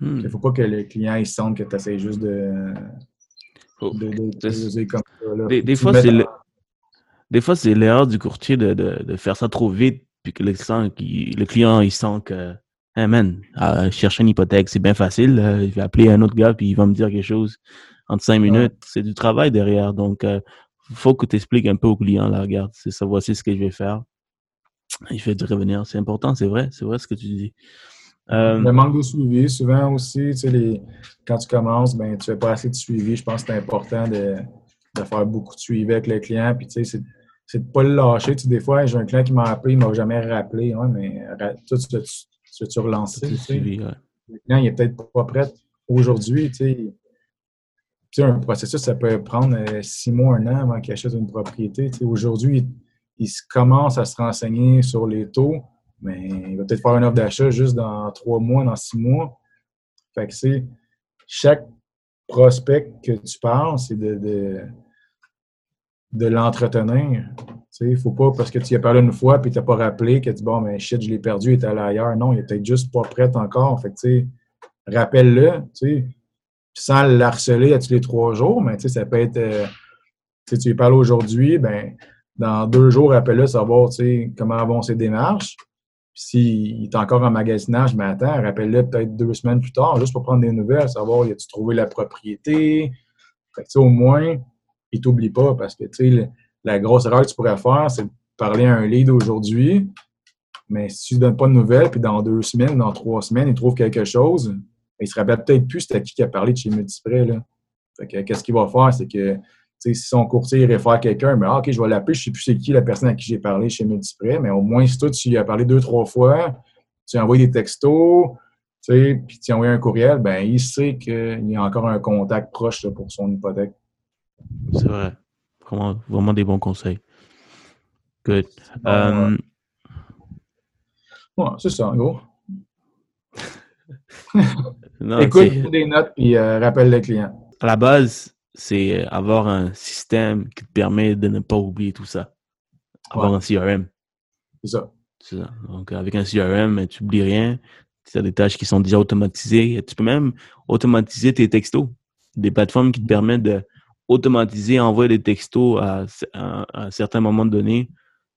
Hmm. Il ne faut pas que le client il sente que tu essaies juste de, closer comme ça. là. Des, fois, c'est en- le- des fois, c'est l'erreur du courtier de faire ça trop vite, puis que le client, qui- le client il sent que, hey man, chercher une hypothèque, c'est bien facile. euh, je vais appeler un autre gars, puis il va me dire quelque chose en cinq minutes. C'est du travail derrière. Donc, il faut que tu expliques un peu au client, là, regarde, c'est ça, voici ce que je vais faire. Il fait de revenir. C'est important, c'est vrai, c'est vrai ce que tu dis. Euh, Le manque de suivi, souvent aussi, tu sais, les, quand tu commences, ben, tu fais pas assez de suivi. Je pense que c'est important de, de faire beaucoup de suivi avec le client. Puis, tu sais, c'est, de pas le lâcher. Tu sais, des fois, j'ai un client qui m'a appelé, il m'a jamais rappelé. Ouais, mais toi, tu veux-tu tu veux-tu relancer? c'est tu sais? suivi, ouais. Le client, il est peut-être pas prêt aujourd'hui. Tu sais. Tu sais, un processus, ça peut prendre euh, six mois, un an avant qu'il achète une propriété. Tu sais, Aujourd'hui, il, commence à se renseigner sur les taux, mais il va peut-être faire une offre d'achat juste dans trois mois, dans six mois. Fait que c'est chaque prospect que tu parles, c'est de, de, de l'entretenir. Il ne faut pas, parce que tu y as parlé une fois puis tu n'as pas rappelé que tu dis bon, mais shit, je l'ai perdu, il est allé ailleurs. Non, il est peut-être juste pas prêt encore. Fait rappelle-le, sans le à tous les trois jours, mais ça peut être. euh, tu lui parles aujourd'hui, ben, dans deux jours, rappelle-le, savoir comment vont ses démarches. S'il est encore en magasinage, mais rappelle-le peut-être deux semaines plus tard, juste pour prendre des nouvelles, savoir, y a-tu trouvé la propriété? Que, au moins, il t'oublie pas parce que, tu sais, la grosse erreur que tu pourrais faire, c'est de parler à un lead aujourd'hui, mais si tu ne donnes pas de nouvelles, puis dans deux semaines, dans trois semaines, il trouve quelque chose, ben, il se rappelle peut-être plus c'était qui qui a parlé de chez Multiprès, qu'est-ce qu'il va faire, c'est que, si son courtier réfère quelqu'un, mais ah, OK, je vais l'appeler, je ne sais plus c'est qui la personne à qui j'ai parlé chez Multiprès, mais au moins, si toi, tu as parlé deux, trois fois, tu as envoyé des textos, puis tu envoies un courriel, ben il sait qu'il y a encore un contact proche pour son hypothèque. C'est vrai. Vraiment, vraiment des bons conseils. Good. Um, Ouais, c'est ça, en gros. non, Écoute des notes puis euh, rappelle le client. à la base, c'est avoir un système qui te permet de ne pas oublier tout ça. Avoir Ouais. un CRM. C'est ça. C'est ça. Donc, avec un CRM, tu n'oublies rien. Tu as des tâches qui sont déjà automatisées. Tu peux même automatiser tes textos. Des plateformes qui te permettent de automatiser, envoyer des textos à, à- à un certain moment donné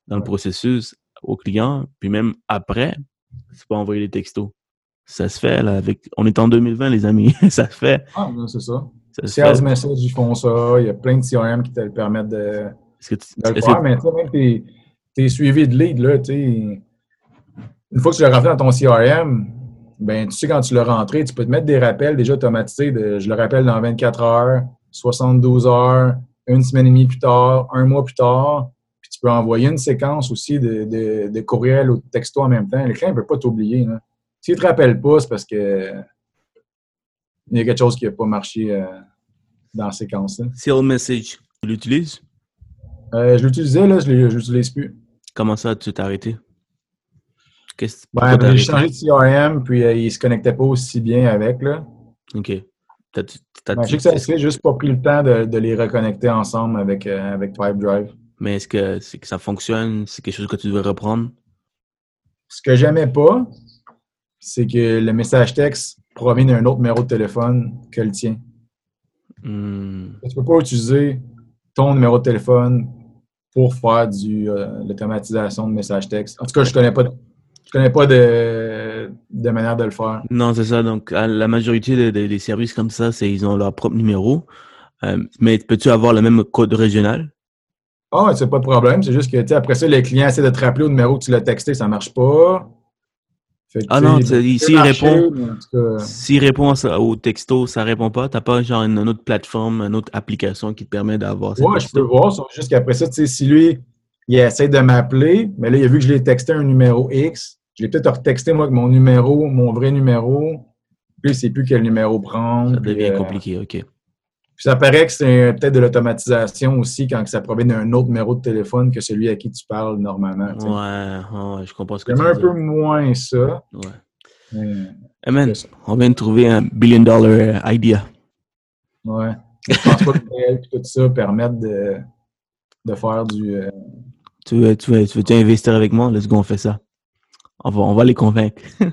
dans le processus au client. Puis même après, tu peux envoyer des textos. Ça se fait, là, avec... On est en 2020, les amis. ça se fait. Ah, c'est ça. Ça se Sales fait. Message, ils font ça. Il y a plein de CRM qui te le permettent de, Est-ce que tu- de le faire, mais tu sais, même tes, tes suivis de lead, là, tu une fois que tu l'as rentré dans ton CRM, ben, tu sais, quand tu l'as rentré, tu peux te mettre des rappels déjà automatisés de je le rappelle dans 24 heures, 72 heures, une semaine et demie plus tard, un mois plus tard. Puis tu peux envoyer une séquence aussi de, de, de courriels ou de textos en même temps. Le client ne peut pas t'oublier. S'il ne te rappelle pas, c'est parce que il y a quelque chose qui n'a pas marché euh, dans la séquence. là. Sales Message, tu l'utilises? Euh, je l'utilisais, là, je ne l'utilise plus. Comment ça, tu t'es arrêté? Ben, j'ai changé de CRM, puis euh, il ne se connectait pas aussi bien avec. Là. OK. T'as- Ben, j'ai juste pas pris le temps de, de les reconnecter ensemble avec, euh, avec Pipedrive. Mais est-ce que, ça fonctionne? C'est quelque chose que tu devrais reprendre? Ce que j'aimais pas, c'est que le message texte provient d'un autre numéro de téléphone que le tien. Hmm, Tu peux pas utiliser ton numéro de téléphone pour faire du euh, l'automatisation de message texte. En tout cas, je connais pas, je connais pas de, de manière de le faire. Non, c'est ça. Donc, à la majorité des- des des services comme ça, c'est ils ont leur propre numéro. Euh, mais peux-tu avoir le même code régional? Ah, ouais, c'est pas de problème. C'est juste que, après ça, le client essaie de te rappeler au numéro que tu l'as texté, ça marche pas. Que, Ah non, il c'est- peut ici, il marcher, répond. S'il répond ça- au texto, ça répond pas. T'as pas genre une, une autre plateforme, une autre application qui te permet d'avoir ces Ouais, je peux voir. juste qu'après ça, tu sais, si lui, il essaie de m'appeler, mais là, il a vu que je l'ai texté un numéro X, je l'ai peut-être retexté, moi, avec mon numéro, mon vrai numéro. Puis, sait plus quel numéro prendre. Ça puis, devient euh, compliqué, OK. Puis ça paraît que c'est peut-être de l'automatisation aussi quand ça provient d'un autre numéro de téléphone que celui à qui tu parles normalement. tu. Ouais, je comprends ce que tu un peu moins ça. Ouais. Hey man, C'est ça. on vient de trouver un billion dollar idea. ouais. Je pense pas que et tout ça permettent de, de faire du. euh, Tu veux, tu veux, tu veux investir avec moi? Let's go, on fait ça. On va, on va les convaincre.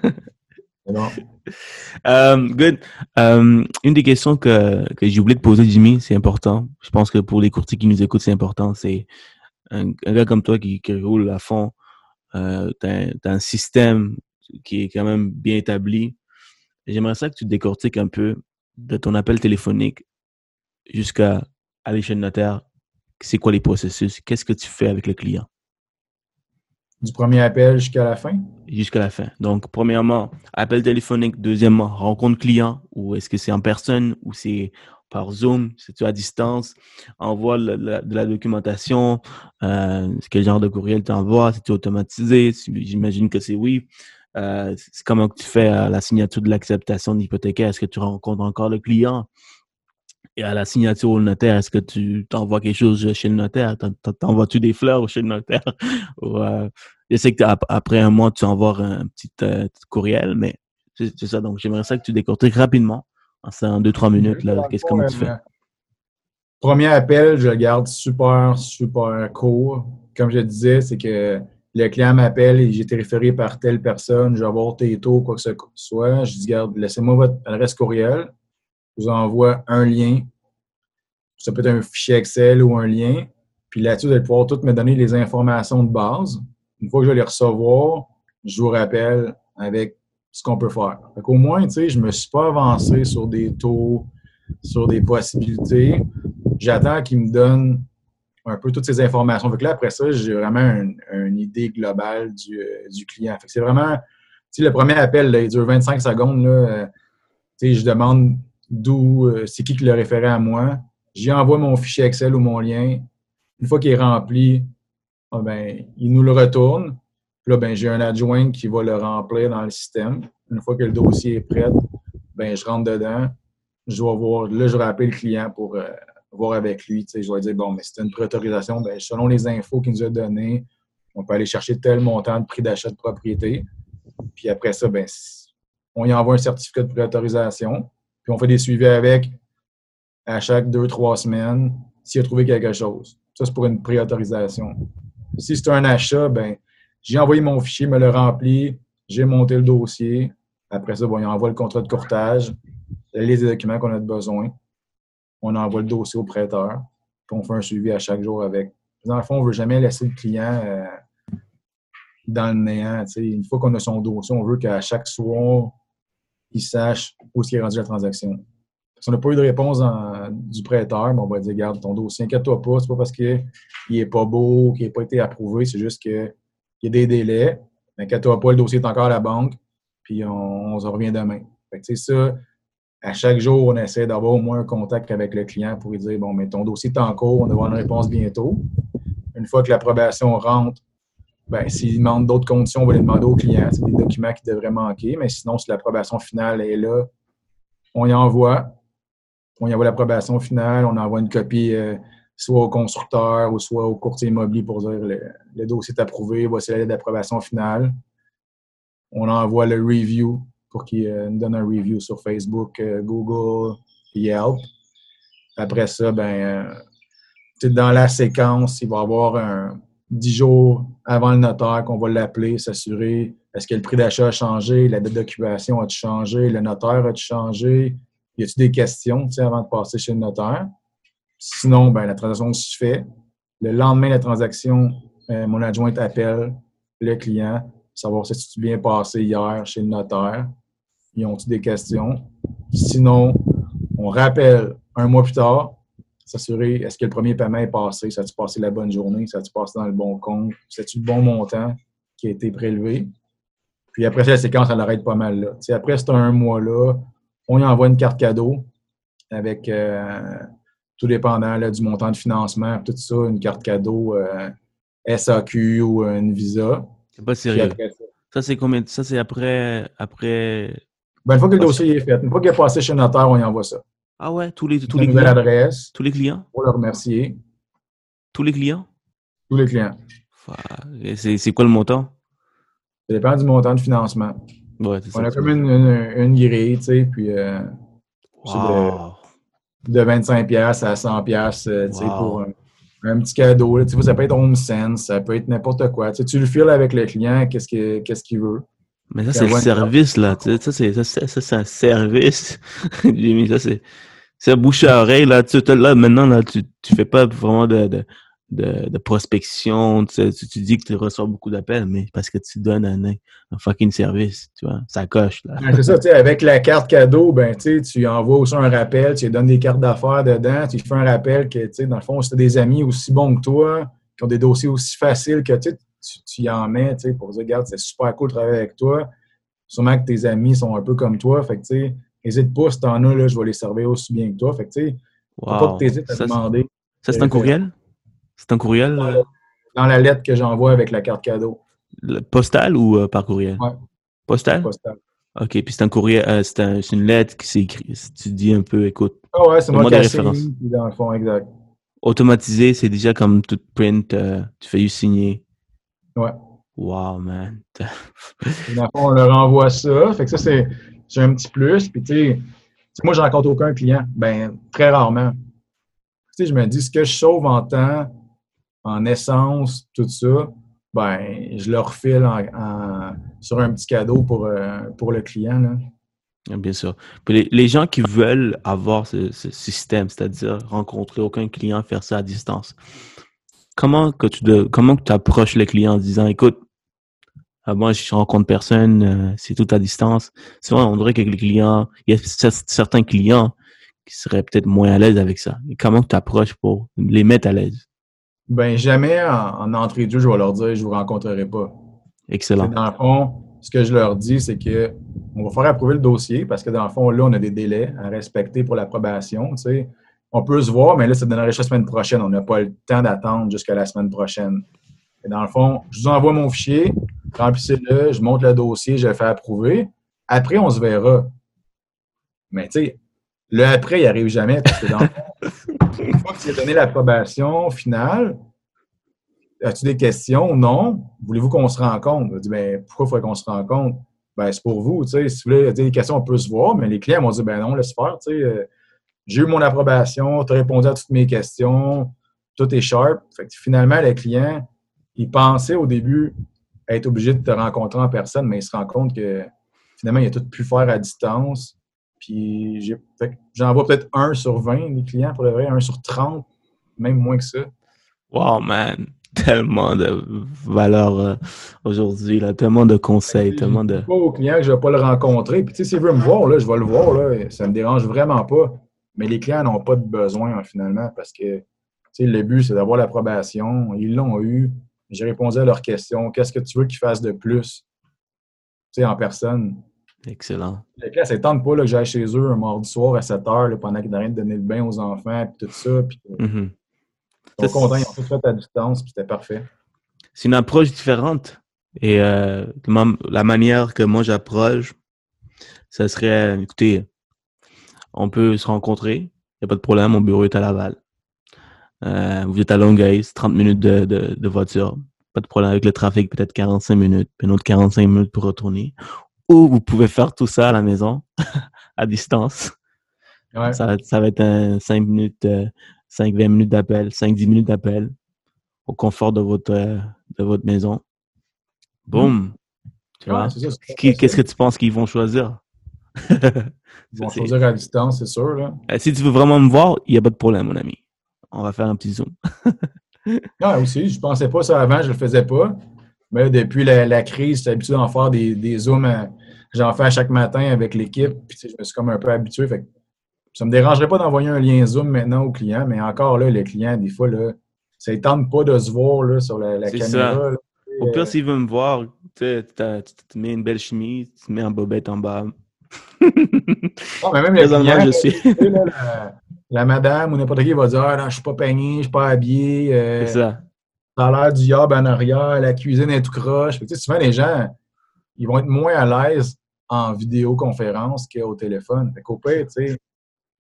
Um, good. Um, une des questions que, que j'ai oublié de poser, Jimmy, c'est important. Je pense que pour les courtiers qui nous écoutent, c'est important. C'est un, un gars comme toi qui, qui roule à fond. Euh, tu as, un système qui est quand même bien établi. J'aimerais ça que tu décortiques un peu de ton appel téléphonique jusqu'à aller chez le notaire. C'est quoi les processus? Qu'est-ce que tu fais avec le client? Du premier appel jusqu'à la fin? jusqu'à la fin. Donc, premièrement, appel téléphonique. Deuxièmement, rencontre client. Ou est-ce que c'est en personne? Ou c'est par Zoom? C'est-tu à distance? Envoie de la documentation. Euh, quel genre de courriel tu envoies? C'est-tu automatisé? J'imagine que c'est oui. Euh, comment tu fais à la signature de l'acceptation d'hypothécaire? Est-ce que tu rencontres encore le client? Et à la signature au notaire, est-ce que tu t'envoies quelque chose chez le notaire? T'en- t'en- T'envoies-tu des fleurs chez le notaire? Ou, euh, je sais que ap- après un mois, tu envoies un petit, euh, courriel, mais c'est ça. Donc, j'aimerais ça que tu décortiques rapidement, en deux, trois minutes, là, qu'est-ce comment tu fais? Euh, Premier appel, je le garde super, super court. Comme je disais, c'est que le client m'appelle et j'ai été référé par telle personne, je vais avoir tes taux, quoi que ce soit. Je dis, garde, laissez-moi votre adresse courriel. Vous envoie un lien. Ça peut être un fichier Excel ou un lien. Puis là-dessus, vous allez pouvoir toutes me donner les informations de base. Une fois que je vais les recevoir, je vous rappelle avec ce qu'on peut faire. Qu'au moins, tu sais, je me suis pas avancé sur des taux, sur des possibilités. J'attends qu'il me donne un peu toutes ces informations. Là, après ça, j'ai vraiment un- une idée globale du, euh, client. C'est vraiment, le premier appel, il dure 25 secondes. Là, euh, tu sais, je demande d'où, euh, c'est qui qui l'a référé à moi. J'y envoie mon fichier Excel ou mon lien. Une fois qu'il est rempli, ah ben, il nous le retourne. Là, ben, j'ai un adjoint qui va le remplir dans le système. Une fois que le dossier est prêt, ben, je rentre dedans. Je vais voir, là, je appeler le client pour euh, voir avec lui. Je vais dire, bon, mais c'est une préautorisation. Ben, selon les infos qu'il nous a données, on peut aller chercher tel montant de prix d'achat de propriété. Puis après ça, ben, on y envoie un certificat de préautorisation. Puis on fait des suivis avec à chaque deux, trois semaines s'il a trouvé quelque chose. Ça, c'est pour une préautorisation. Si c'est un achat, ben, j'ai envoyé mon fichier, me le rempli, j'ai monté le dossier. Après ça, bon, il envoie le contrat de courtage, des documents qu'on a besoin. On envoie le dossier au prêteur, puis on fait un suivi à chaque jour avec. Dans le fond, on ne veut jamais laisser le client euh, dans le néant. Une fois qu'on a son dossier, on veut qu'à chaque soir, il sache où est-ce est rendu la transaction. Si on n'a pas eu de réponse du prêteur, ben, on va dire, garde ton dossier, inquiète-toi pas, c'est pas parce qu'il n'est pas beau, qu'il n'a pas été approuvé, c'est juste qu'il y a des délais. Inquiète-toi pas, le dossier est encore à la banque, puis on, on se revient demain. Fait ça, à chaque jour, on essaie d'avoir au moins un contact avec le client pour lui dire, bon, mais ton dossier est en cours, on va avoir une réponse bientôt. Une fois que l'approbation rentre, ben, s'il demande d'autres conditions, on va les demander au client. C'est des documents qui devraient manquer, mais sinon, si l'approbation finale est là, on y envoie on y envoie l'approbation finale, on envoie une copie euh, soit au constructeur ou soit au courtier immobilier pour dire le, le dossier est approuvé, voici la lettre d'approbation finale. On envoie le review pour qu'il euh, nous donne un review sur Facebook, euh, Google, Yelp. Après ça, ben, dans la séquence, il va y avoir un 10 jours avant le notaire qu'on va l'appeler, s'assurer est-ce que le prix d'achat a changé, la date d'occupation a changé, le notaire a changé, y a-t-il des questions avant de passer chez le notaire? Sinon, ben, la transaction se fait. Le lendemain de la transaction, euh, mon adjointe appelle le client, savoir si c'est bien passé hier chez le notaire. Ils ont-ils des questions? Sinon, on rappelle un mois plus tard, s'assurer est-ce que le premier paiement est passé, ça a-tu passé la bonne journée, ça a-tu passé dans le bon compte, c'est-tu le bon montant qui a été prélevé? Puis après la séquence, elle arrête pas mal là. après c'est un mois-là, on lui envoie une carte cadeau avec euh, tout dépendant du montant de financement, tout ça, une carte cadeau euh, SAQ ou une Visa. C'est pas sérieux. ça, c'est combien Ça, c'est après. après... Ben, une fois que le dossier est fait, une fois qu'il est passé chez le notaire, on y envoie ça. Ah ouais, tous les, tous les clients. adresse. Tous les clients. Pour le remercier. Tous les clients? Tous les clients. C'est quoi le montant? Ça dépend du montant de financement on a comme une, une, grille, tu sais, puis euh, de, 25$ à 100$, euh, tu sais, pour un, petit cadeau. ça peut être HomeSense, ça peut être n'importe quoi. Tu, le files avec le client, qu'est-ce qu'il qu'est-ce qu'il veut. Mais ça, c'est le service, là. Ça, c'est, ça, c'est un service. Jimmy, ça, c'est, c'est bouche à oreille, là. Tu, là, maintenant, là, tu, tu fais pas vraiment de de, de prospection, tu, tu, dis que tu reçois beaucoup d'appels, mais parce que tu donnes un, un fucking service, tu vois, ça coche. Là. c'est ça, tu sais, avec la carte cadeau, ben, tu tu envoies aussi un rappel, tu lui donnes des cartes d'affaires dedans, tu fais un rappel que, tu sais, dans le fond, as des amis aussi bons que toi, qui ont des dossiers aussi faciles que tu, tu y en mets, tu sais, pour dire, regarde, c'est super cool de travailler avec toi. Sûrement que tes amis sont un peu comme toi, fait que, tu sais, n'hésite pas, si t'en as, là, je vais les servir aussi bien que toi, fait que, tu sais, pas que t'hésites à demander. Ça, c'est un courriel? C'est un courriel? Euh? Dans la lettre que j'envoie avec la carte cadeau. postal ou euh, par courriel? Oui. Postal? Postal. OK, puis c'est un courriel, euh, c'est une lettre qui s'est écrite. Tu dis un peu, écoute. Ah ouais, c'est moi qui référence. dans le fond, exact. Automatisé, c'est déjà comme tout print, tu fais juste signer. Ouais. Wow, man. dans le on leur envoie ça. Fait que ça, c'est un petit plus. Puis, tu sais, moi, je rencontre aucun client. Ben, très rarement. Tu sais, je me dis, ce que je sauve en temps, en essence, tout ça, ben, je leur file sur un petit cadeau pour, euh, pour le client. Là. Ah, bien sûr. Puis les, gens qui veulent avoir ce, système, c'est-à-dire rencontrer aucun client, faire ça à distance, comment que tu comment que tu approches le client en disant écoute, ah, moi je rencontre personne, euh, c'est tout à distance. Souvent on dirait que les clients, il y a certains clients qui seraient peut-être moins à l'aise avec ça. comment tu approches pour les mettre à l'aise? Ben jamais en, entrée de jeu, je vais leur dire je vous rencontrerai pas. Excellent. Dans le fond, ce que je leur dis, c'est que on va faire approuver le dossier parce que dans le fond, là, on a des délais à respecter pour l'approbation. Tu On peut se voir, mais là, ça donnerait la semaine prochaine. On n'a pas le temps d'attendre jusqu'à la semaine prochaine. dans le fond, je vous envoie mon fichier, remplissez-le, je monte le dossier, je le fais approuver. Après, on se verra. Mais tu sais, le après, il n'arrive jamais parce que dans une fois que tu as donné l'approbation finale, as-tu des questions? Non. Voulez-vous qu'on se rencontre? Je dis, ben, pourquoi faudrait qu'on se rencontre? Ben, c'est pour vous, tu sais. Si vous voulez des questions, on peut se voir, mais les clients m'ont dit, ben non, laisse faire, tu sais. J'ai eu mon approbation, tu as répondu à toutes mes questions, tout est sharp. Fait que finalement, les clients, ils pensaient au début être obligés de te rencontrer en personne, mais ils se rendent compte que finalement, il a tout pu faire à distance. Puis j'en vois peut-être un sur 20, les clients, pour le vrai, un sur 30, même moins que ça. Wow, man! Tellement de valeur euh, aujourd'hui, tellement de conseils, tellement de. Pas au client que je ne vais pas le rencontrer. Puis, tu sais, s'il veut me voir, là, je vais le voir. Là, ça ne me dérange vraiment pas. Mais les clients n'ont pas de besoin, finalement, parce que le but, c'est d'avoir l'approbation. Ils l'ont eu. J'ai répondu à leurs questions. Qu'est-ce que tu veux qu'ils fassent de plus? En personne? Excellent. Les clients ne s'étendent pas là, que j'aille chez eux un mardi soir à 7 heures pendant qu'ils n'arrêtent de donner le bain aux enfants et tout ça. Puis, mm-hmm. Ils sont contents, ils ont tout fait à distance, puis c'était parfait. C'est une approche différente. Et euh, la manière que moi j'approche, ça serait, écoutez, on peut se rencontrer, il n'y a pas de problème, mon bureau est à Laval. Euh, vous êtes à Longueuil, 30 minutes de, de, voiture. Pas de problème avec le trafic, peut-être 45 minutes, puis une autre 45 minutes pour retourner. Ou vous pouvez faire tout ça à la maison, à distance. Ça, ça, va être un 5 minutes, 5-20 euh, minutes d'appel, 5-10 minutes d'appel au confort de votre, euh, de votre maison. Boum! Tu vois? Qu'est-ce que tu penses qu'ils vont choisir? Ils vont choisir à distance, c'est sûr. Là. Si tu veux vraiment me voir, il n'y a pas de problème, mon ami on va faire un petit zoom. non, aussi, je pensais pas ça avant, je le faisais pas. Mais depuis la, crise, j'ai habitué d'en faire des, des zooms. Euh, j'en fais à chaque matin avec l'équipe. Puis je me suis comme un peu habitué. Fait ça me dérangerait pas d'envoyer un lien Zoom maintenant au client, mais encore là, le client, des fois, là, ça ne tente pas de se voir là, sur la, caméra. Au pire, s'il veut me voir, tu te mets une belle chemise, tu te mets un bobette en bas. mais même les je suis la madame ou n'importe qui va dire Ah, non, je suis pas peigné, je suis pas habillé. Euh, c'est ça. A l'air du yob en arrière, la cuisine est tout croche. Tu sais, souvent, les gens, ils vont être moins à l'aise en vidéoconférence qu'au téléphone. Fait qu'au pire, tu sais,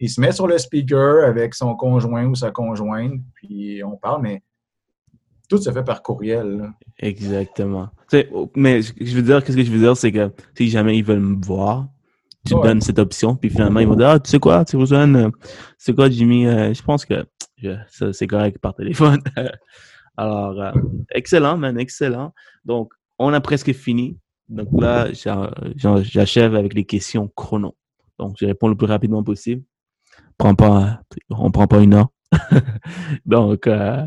il se met sur le speaker avec son conjoint ou sa conjointe, puis on parle, mais tout se fait par courriel. Exactement. mais je veux dire, qu'est-ce que je veux dire, c'est que si jamais ils veulent me voir, tu donnes cette option, puis finalement, ils vont dire, ah, tu sais quoi, tu rejoins, c'est quoi, Jimmy, euh, je pense que c'est correct par téléphone. Alors, euh, excellent, man, excellent. Donc, on a presque fini. Donc là, j'achève avec les questions chrono. Donc, je réponds le plus rapidement possible. Prends pas, on prend pas une heure. donc, euh,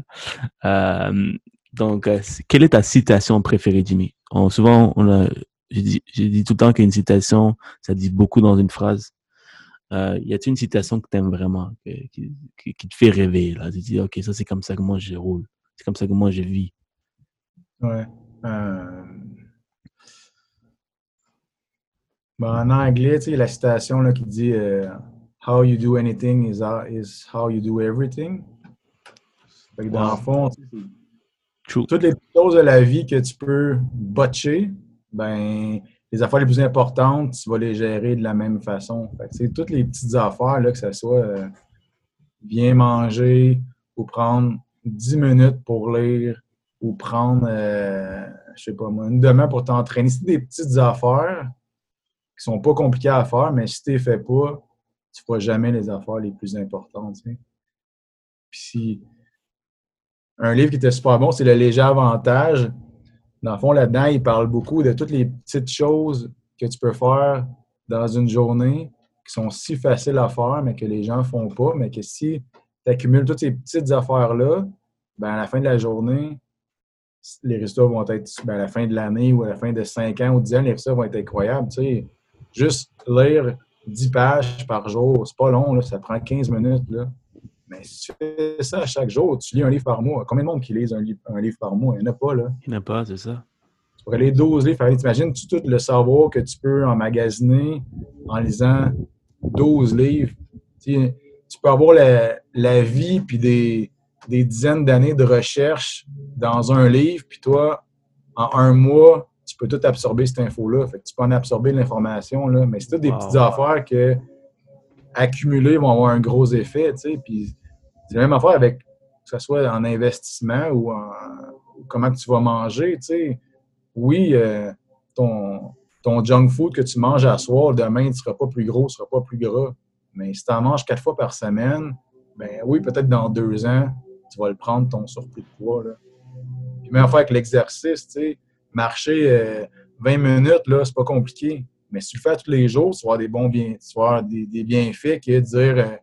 donc quelle est ta citation préférée, Jimmy? souvent, on a, j'ai dit, tout le temps qu'une citation, ça dit beaucoup dans une phrase. Euh, y a-t-il une citation que tu aimes vraiment, qui, te fait rêver? Là? Tu dis, OK, ça, c'est comme ça que moi je roule. C'est comme ça que moi je vis. Ouais. Euh... en anglais, tu sais, la citation là, qui dit euh, How you do anything is how, is how you do everything. dans le fond, toutes les choses de la vie que tu peux botcher, ben les affaires les plus importantes, tu vas les gérer de la même façon. C'est toutes les petites affaires, là, que ce soit euh, bien manger ou prendre 10 minutes pour lire ou prendre, euh, je sais pas moi, une demi-heure pour t'entraîner. C'est des petites affaires qui sont pas compliquées à faire, mais si tu les fais pas, tu feras jamais les affaires les plus importantes. Puis si un livre qui était super bon, c'est Le léger avantage dans le fond, là-dedans, il parle beaucoup de toutes les petites choses que tu peux faire dans une journée qui sont si faciles à faire, mais que les gens ne font pas, mais que si tu accumules toutes ces petites affaires-là, ben à la fin de la journée, les résultats vont être ben, à la fin de l'année ou à la fin de 5 ans ou 10 ans, les résultats vont être incroyables. Juste lire 10 pages par jour, c'est pas long, là, ça prend 15 minutes. Là. Mais si tu fais ça chaque jour, tu lis un livre par mois. Combien de monde qui lit un, livre, un livre par mois? Il n'y en a pas, là. Il n'y en a pas, c'est ça. Tu pourrais lire 12 livres. T'imagines-tu tout le savoir que tu peux emmagasiner en lisant 12 livres? Tu, peux avoir la, vie puis des, des dizaines d'années de recherche dans un livre, puis toi, en un mois, tu peux tout absorber cette info-là. Fait que tu peux en absorber l'information, là. Mais c'est tout des petites affaires que accumulées vont avoir un gros effet, tu sais. Puis c'est la même affaire avec, que ce soit en investissement ou en comment tu vas manger, tu sais. Oui, euh, ton, ton junk food que tu manges à soir, demain, tu ne seras pas plus gros, tu ne seras pas plus gras. Mais si tu en manges quatre fois par semaine, ben oui, peut-être dans deux ans, tu vas le prendre, ton surplus de poids. Là. Puis même affaire avec l'exercice, tu sais, marcher 20 euh, minutes, là, c'est pas compliqué. Mais si tu le fais tous les jours, tu vas avoir des bons bien, tu vas avoir des, bienfaits qui de dire euh,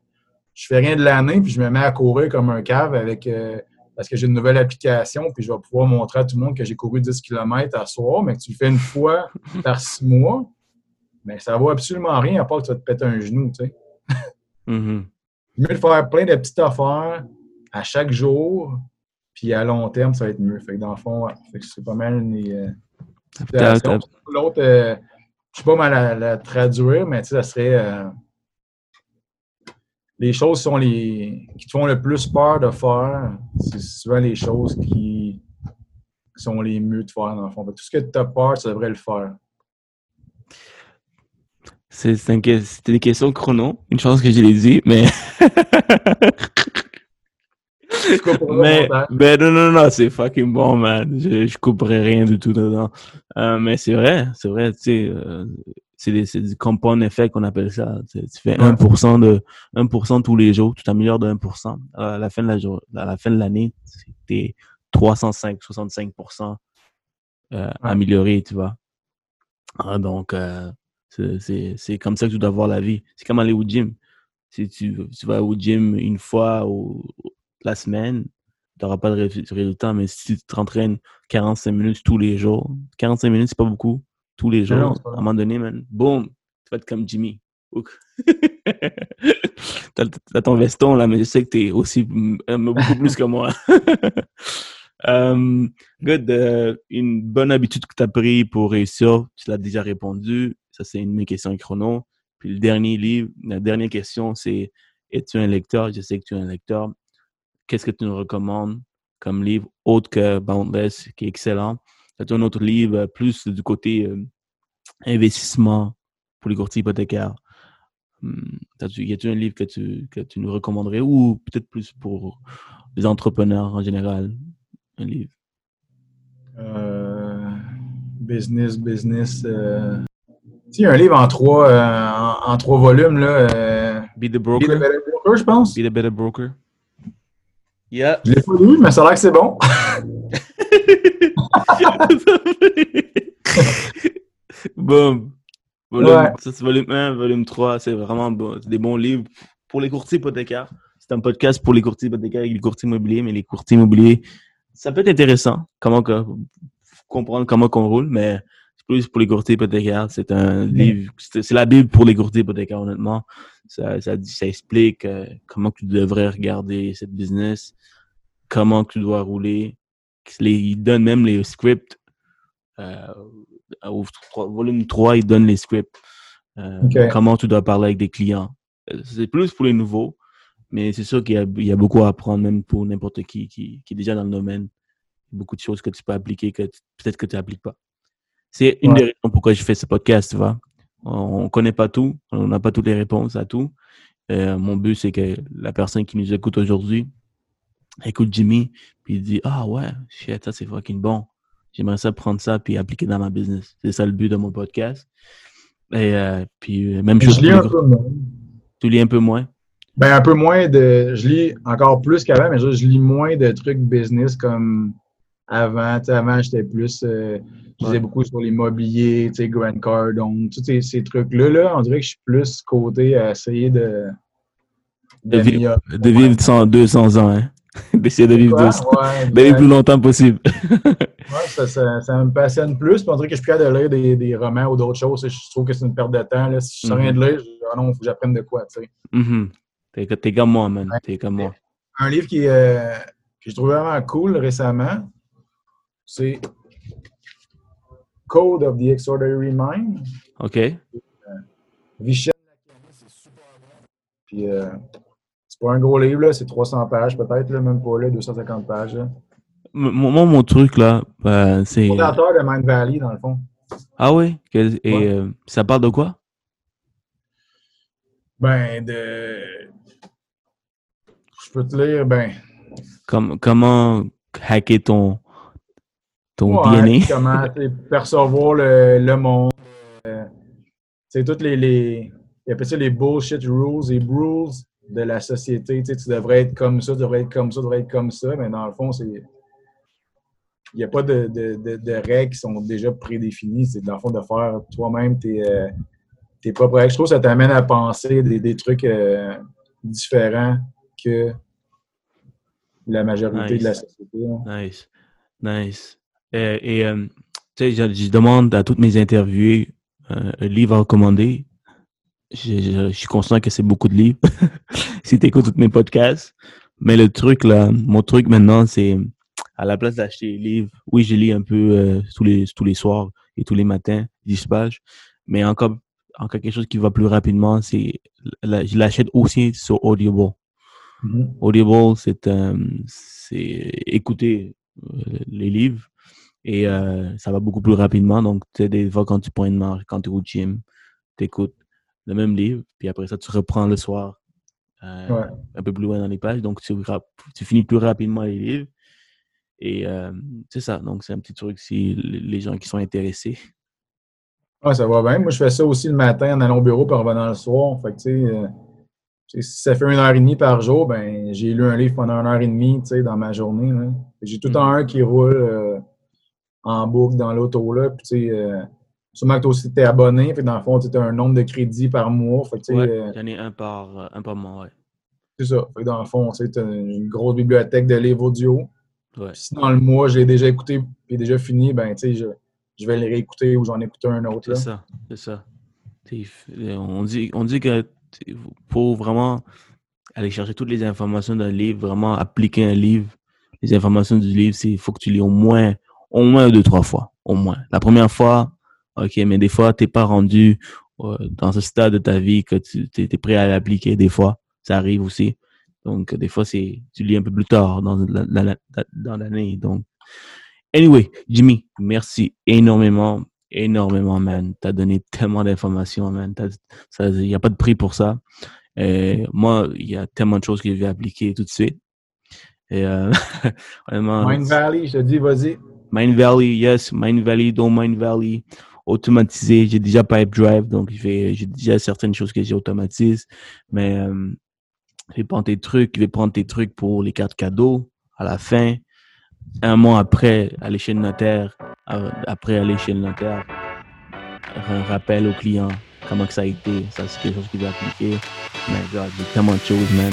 je fais rien de l'année, puis je me mets à courir comme un cave avec euh, parce que j'ai une nouvelle application, puis je vais pouvoir montrer à tout le monde que j'ai couru 10 km à soir, mais que tu le fais une fois par six mois, mais ça vaut absolument rien à part que tu vas te péter un genou, tu sais. Mm-hmm. Mieux de faire plein de petites affaires à chaque jour, puis à long terme, ça va être mieux. Fait que dans le fond, c'est pas mal une. Euh, L'autre, euh, je sais pas mal à la traduire, mais ça serait. Les choses sont les, qui te font le plus peur de faire, c'est souvent les choses qui, sont les mieux de faire, dans le fond. Tout ce que tu as peur, tu devrais le faire. C'est une, une question chrono. Une chance que je l'ai dit, mais. mais, mais non, non, non, c'est fucking bon, man. Je, je couperai rien du tout dedans. Euh, mais c'est vrai, c'est vrai, tu sais, euh, c'est du compound effect qu'on appelle ça. Tu, fais 1% de 1% tous les jours, tu t'améliores de 1%. À la fin de la à la fin de l'année, c'était 305, 65% euh, amélioré, tu vois. Ah, donc, euh, c'est comme ça que tu dois voir la vie. C'est comme aller au gym. Si tu, tu vas au gym une fois au, la semaine, tu n'auras pas de résultat, mais si tu t'entraînes 45 minutes tous les jours, 45 minutes, c'est pas beaucoup, tous les jours, à un moment donné, man, boum, tu vas être comme Jimmy. t'as, ton veston là, mais je sais que t'es aussi euh, beaucoup plus que moi. um, good. Euh, une bonne habitude que tu as pris pour réussir, tu l'as déjà répondu. Ça, c'est une de mes questions chrono. Puis le dernier livre, la dernière question, c'est Es-tu un lecteur? Je sais que tu es un lecteur qu'est-ce que tu nous recommandes comme livre autre que Boundless, qui est excellent? As-tu un autre livre plus du côté euh, investissement pour les courtiers hypothécaires? Hum, y a-t-il un livre que tu, que tu nous recommanderais ou peut-être plus pour les entrepreneurs en général? Un livre? Euh, business, business. Euh... Tu un livre en trois, euh, en, trois volumes, là. Be the Broker? Be the Better Broker, je pense. Be the Better Broker. Yeah. Je l'ai pas lu, mais ça a l'air que c'est bon. Boom. Volume, Ça, c'est volume 1, volume 3. C'est vraiment bon. des bons livres pour les courtiers hypothécaires. C'est un podcast pour les courtiers hypothécaires et les courtiers immobiliers, mais les courtiers immobiliers, ça peut être intéressant. Comment que, comprendre comment qu'on roule, mais plus pour les courtiers hypothécaires. C'est un livre, c'est la Bible pour les courtiers hypothécaires, honnêtement. Ça, ça, ça explique euh, comment tu devrais regarder cette business, comment tu dois rouler. Les, il donne même les scripts. Euh, au volume 3, il donne les scripts. Euh, comment tu dois parler avec des clients. Euh, c'est plus pour les nouveaux, mais c'est sûr qu'il y, y, a beaucoup à apprendre, même pour n'importe qui, qui, qui est déjà dans le domaine. Beaucoup de choses que tu peux appliquer que peut-être que tu n'appliques pas. C'est une des raisons pourquoi je fais ce podcast, tu vois. On ne connaît pas tout, on n'a pas toutes les réponses à tout. Euh, mon but, c'est que la personne qui nous écoute aujourd'hui écoute Jimmy, puis il dit Ah ouais, shit, ça c'est fucking bon. J'aimerais ça prendre ça puis appliquer dans ma business. C'est ça le but de mon podcast. Et euh, puis, euh, même chose. Je lis un peu moins. Tu lis un peu moins? Ben, un peu moins de. Je lis encore plus qu'avant, mais je, je, lis moins de trucs business comme avant. avant, j'étais plus. Je disais beaucoup sur l'immobilier, tu sais, Grand Cardone, tous ces, trucs-là. Là, on dirait que je suis plus côté à essayer de. De, vivre, de vivre 100, 200 ans, hein? D'essayer de vivre, le plus longtemps possible. ouais, ça, ça, ça, me passionne plus. on dirait que je suis capable de lire des, des romans ou d'autres choses. Je trouve que c'est une perte de temps. Là. Si je ne sais rien de lire, je, ah non, il faut que j'apprenne de quoi, tu sais. Mm -hmm. T'es comme moi, man. T'es comme moi. Un livre qui, euh, que je trouve vraiment cool récemment, c'est Code of the Extraordinary Mind. OK. Euh, Vishen c'est super bon. Puis, euh, c'est pas un gros livre, là, c'est 300 pages peut-être, là, même pas là, 250 pages. là. Moi, mon truc, là, ben, c'est... Fondateur de Mind Valley, dans le fond. Ah oui? Et Ouais. euh, ça parle de quoi? Ben, de. Je peux te lire, ben. Comme, comment hacker ton, ton ouais, DNA? comment percevoir le, le monde. euh, c'est toutes les. les il appelle ça les bullshit rules, les rules de la société. Tu sais, tu devrais être comme ça, tu devrais être comme ça, tu devrais être comme ça. Mais dans le fond, c'est. Il n'y a pas de, de, de, de règles qui sont déjà prédéfinies. C'est dans le fond de faire toi-même tes, euh, tes propres règles. Je trouve que ça t'amène à penser des, des trucs euh, différents que la majorité Nice. de la société. hein. Nice. Nice. Euh, et, tu sais, je, je demande à toutes mes interviewés un livre à recommander. Je, je- je suis conscient que c'est beaucoup de livres si tu écoutes tous mes podcasts. Mais le truc, là, mon truc maintenant, c'est à la place d'acheter les livres, oui, je lis un peu euh, tous, les, tous les soirs et tous les matins, 10 pages. Mais encore, encore quelque chose qui va plus rapidement, c'est la- je l'achète aussi sur Audible. Mhm. Audible, c'est euh, écouter euh, les livres et euh, ça va beaucoup plus rapidement. Donc, tu sais, des fois, quand tu prends une marche, quand tu es au gym, tu écoutes le même livre, puis après ça, tu reprends le soir euh, Ouais. un peu plus loin dans les pages. Donc, tu, finis plus rapidement les livres. Et euh, c'est ça. Donc, c'est un petit truc si les gens qui sont intéressés. Ouais, ça va bien. Moi, je fais ça aussi le matin en allant au bureau puis en revenant le soir. Fait que, tu sais, euh, tu sais, si ça fait une heure et demie par jour, ben j'ai lu un livre pendant une heure et demie, tu sais, dans ma journée. J'ai tout le temps un qui roule en boucle dans l'auto, là. Puis, tu sais, sûrement que toi aussi, t'es abonné. Fait que dans le fond, tu as un nombre de crédits par mois. Fait que, Ouais, euh, J'en ai un par, euh, un par mois, ouais. c'est ça. Fait que dans le fond, tu as une grosse bibliothèque de livres audio. Ouais. Si dans le mois, je l'ai déjà écouté et déjà fini, ben, tu sais, je, je vais le réécouter ou j'en écouter un autre, C'est ça, c'est ça. F- On dit, on dit que pour vraiment aller chercher toutes les informations d'un livre, vraiment appliquer un livre, les informations du livre, il faut que tu lis au moins, au moins deux, trois fois. Au moins. La première fois, OK, mais des fois, t'es pas rendu euh, dans ce stade de ta vie que tu es, prêt à l'appliquer. Des fois, ça arrive aussi. Donc, des fois, c'est tu lis un peu plus tard dans la- la- la- dans l'année. Donc, Anyway, Jimmy, merci énormément, énormément, man. T'as donné tellement d'informations, man. Il n'y a pas de prix pour ça. Et moi, il y a tellement de choses que je vais appliquer tout de suite. Et euh, vraiment, Mind Valley, je te dis, vas-y. Mind Valley, yes, Mind Valley, don't Mind Valley, automatisé. J'ai déjà Pipe Drive, donc j'ai déjà certaines choses que j'automatise. Mais euh, je vais prendre tes trucs, je vais prendre tes trucs pour les cartes cadeaux à la fin. Un mois après, aller chez le notaire, après aller chez le notaire, un rappel au client comment que ça a été. Ça, c'est quelque chose qu'il va appliquer. Mais God, j'ai tellement de choses, man.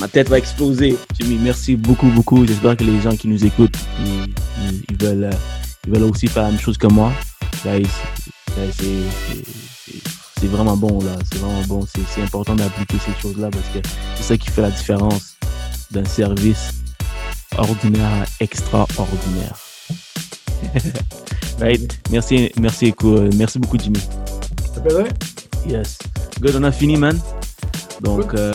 Ma tête va exploser. Jimmy, merci beaucoup, beaucoup. J'espère que les gens qui nous écoutent, ils veulent, euh, ils veulent aussi faire la même chose que moi. C'est- vraiment bon, là. C'est vraiment bon. C'est important d'appliquer ces choses-là parce que c'est ça qui fait la différence d'un service ordinaire à extraordinaire. right? Merci, merci, merci beaucoup, Jimmy. Ça fait plaisir? Yes. Good, on a fini, man. Donc, euh,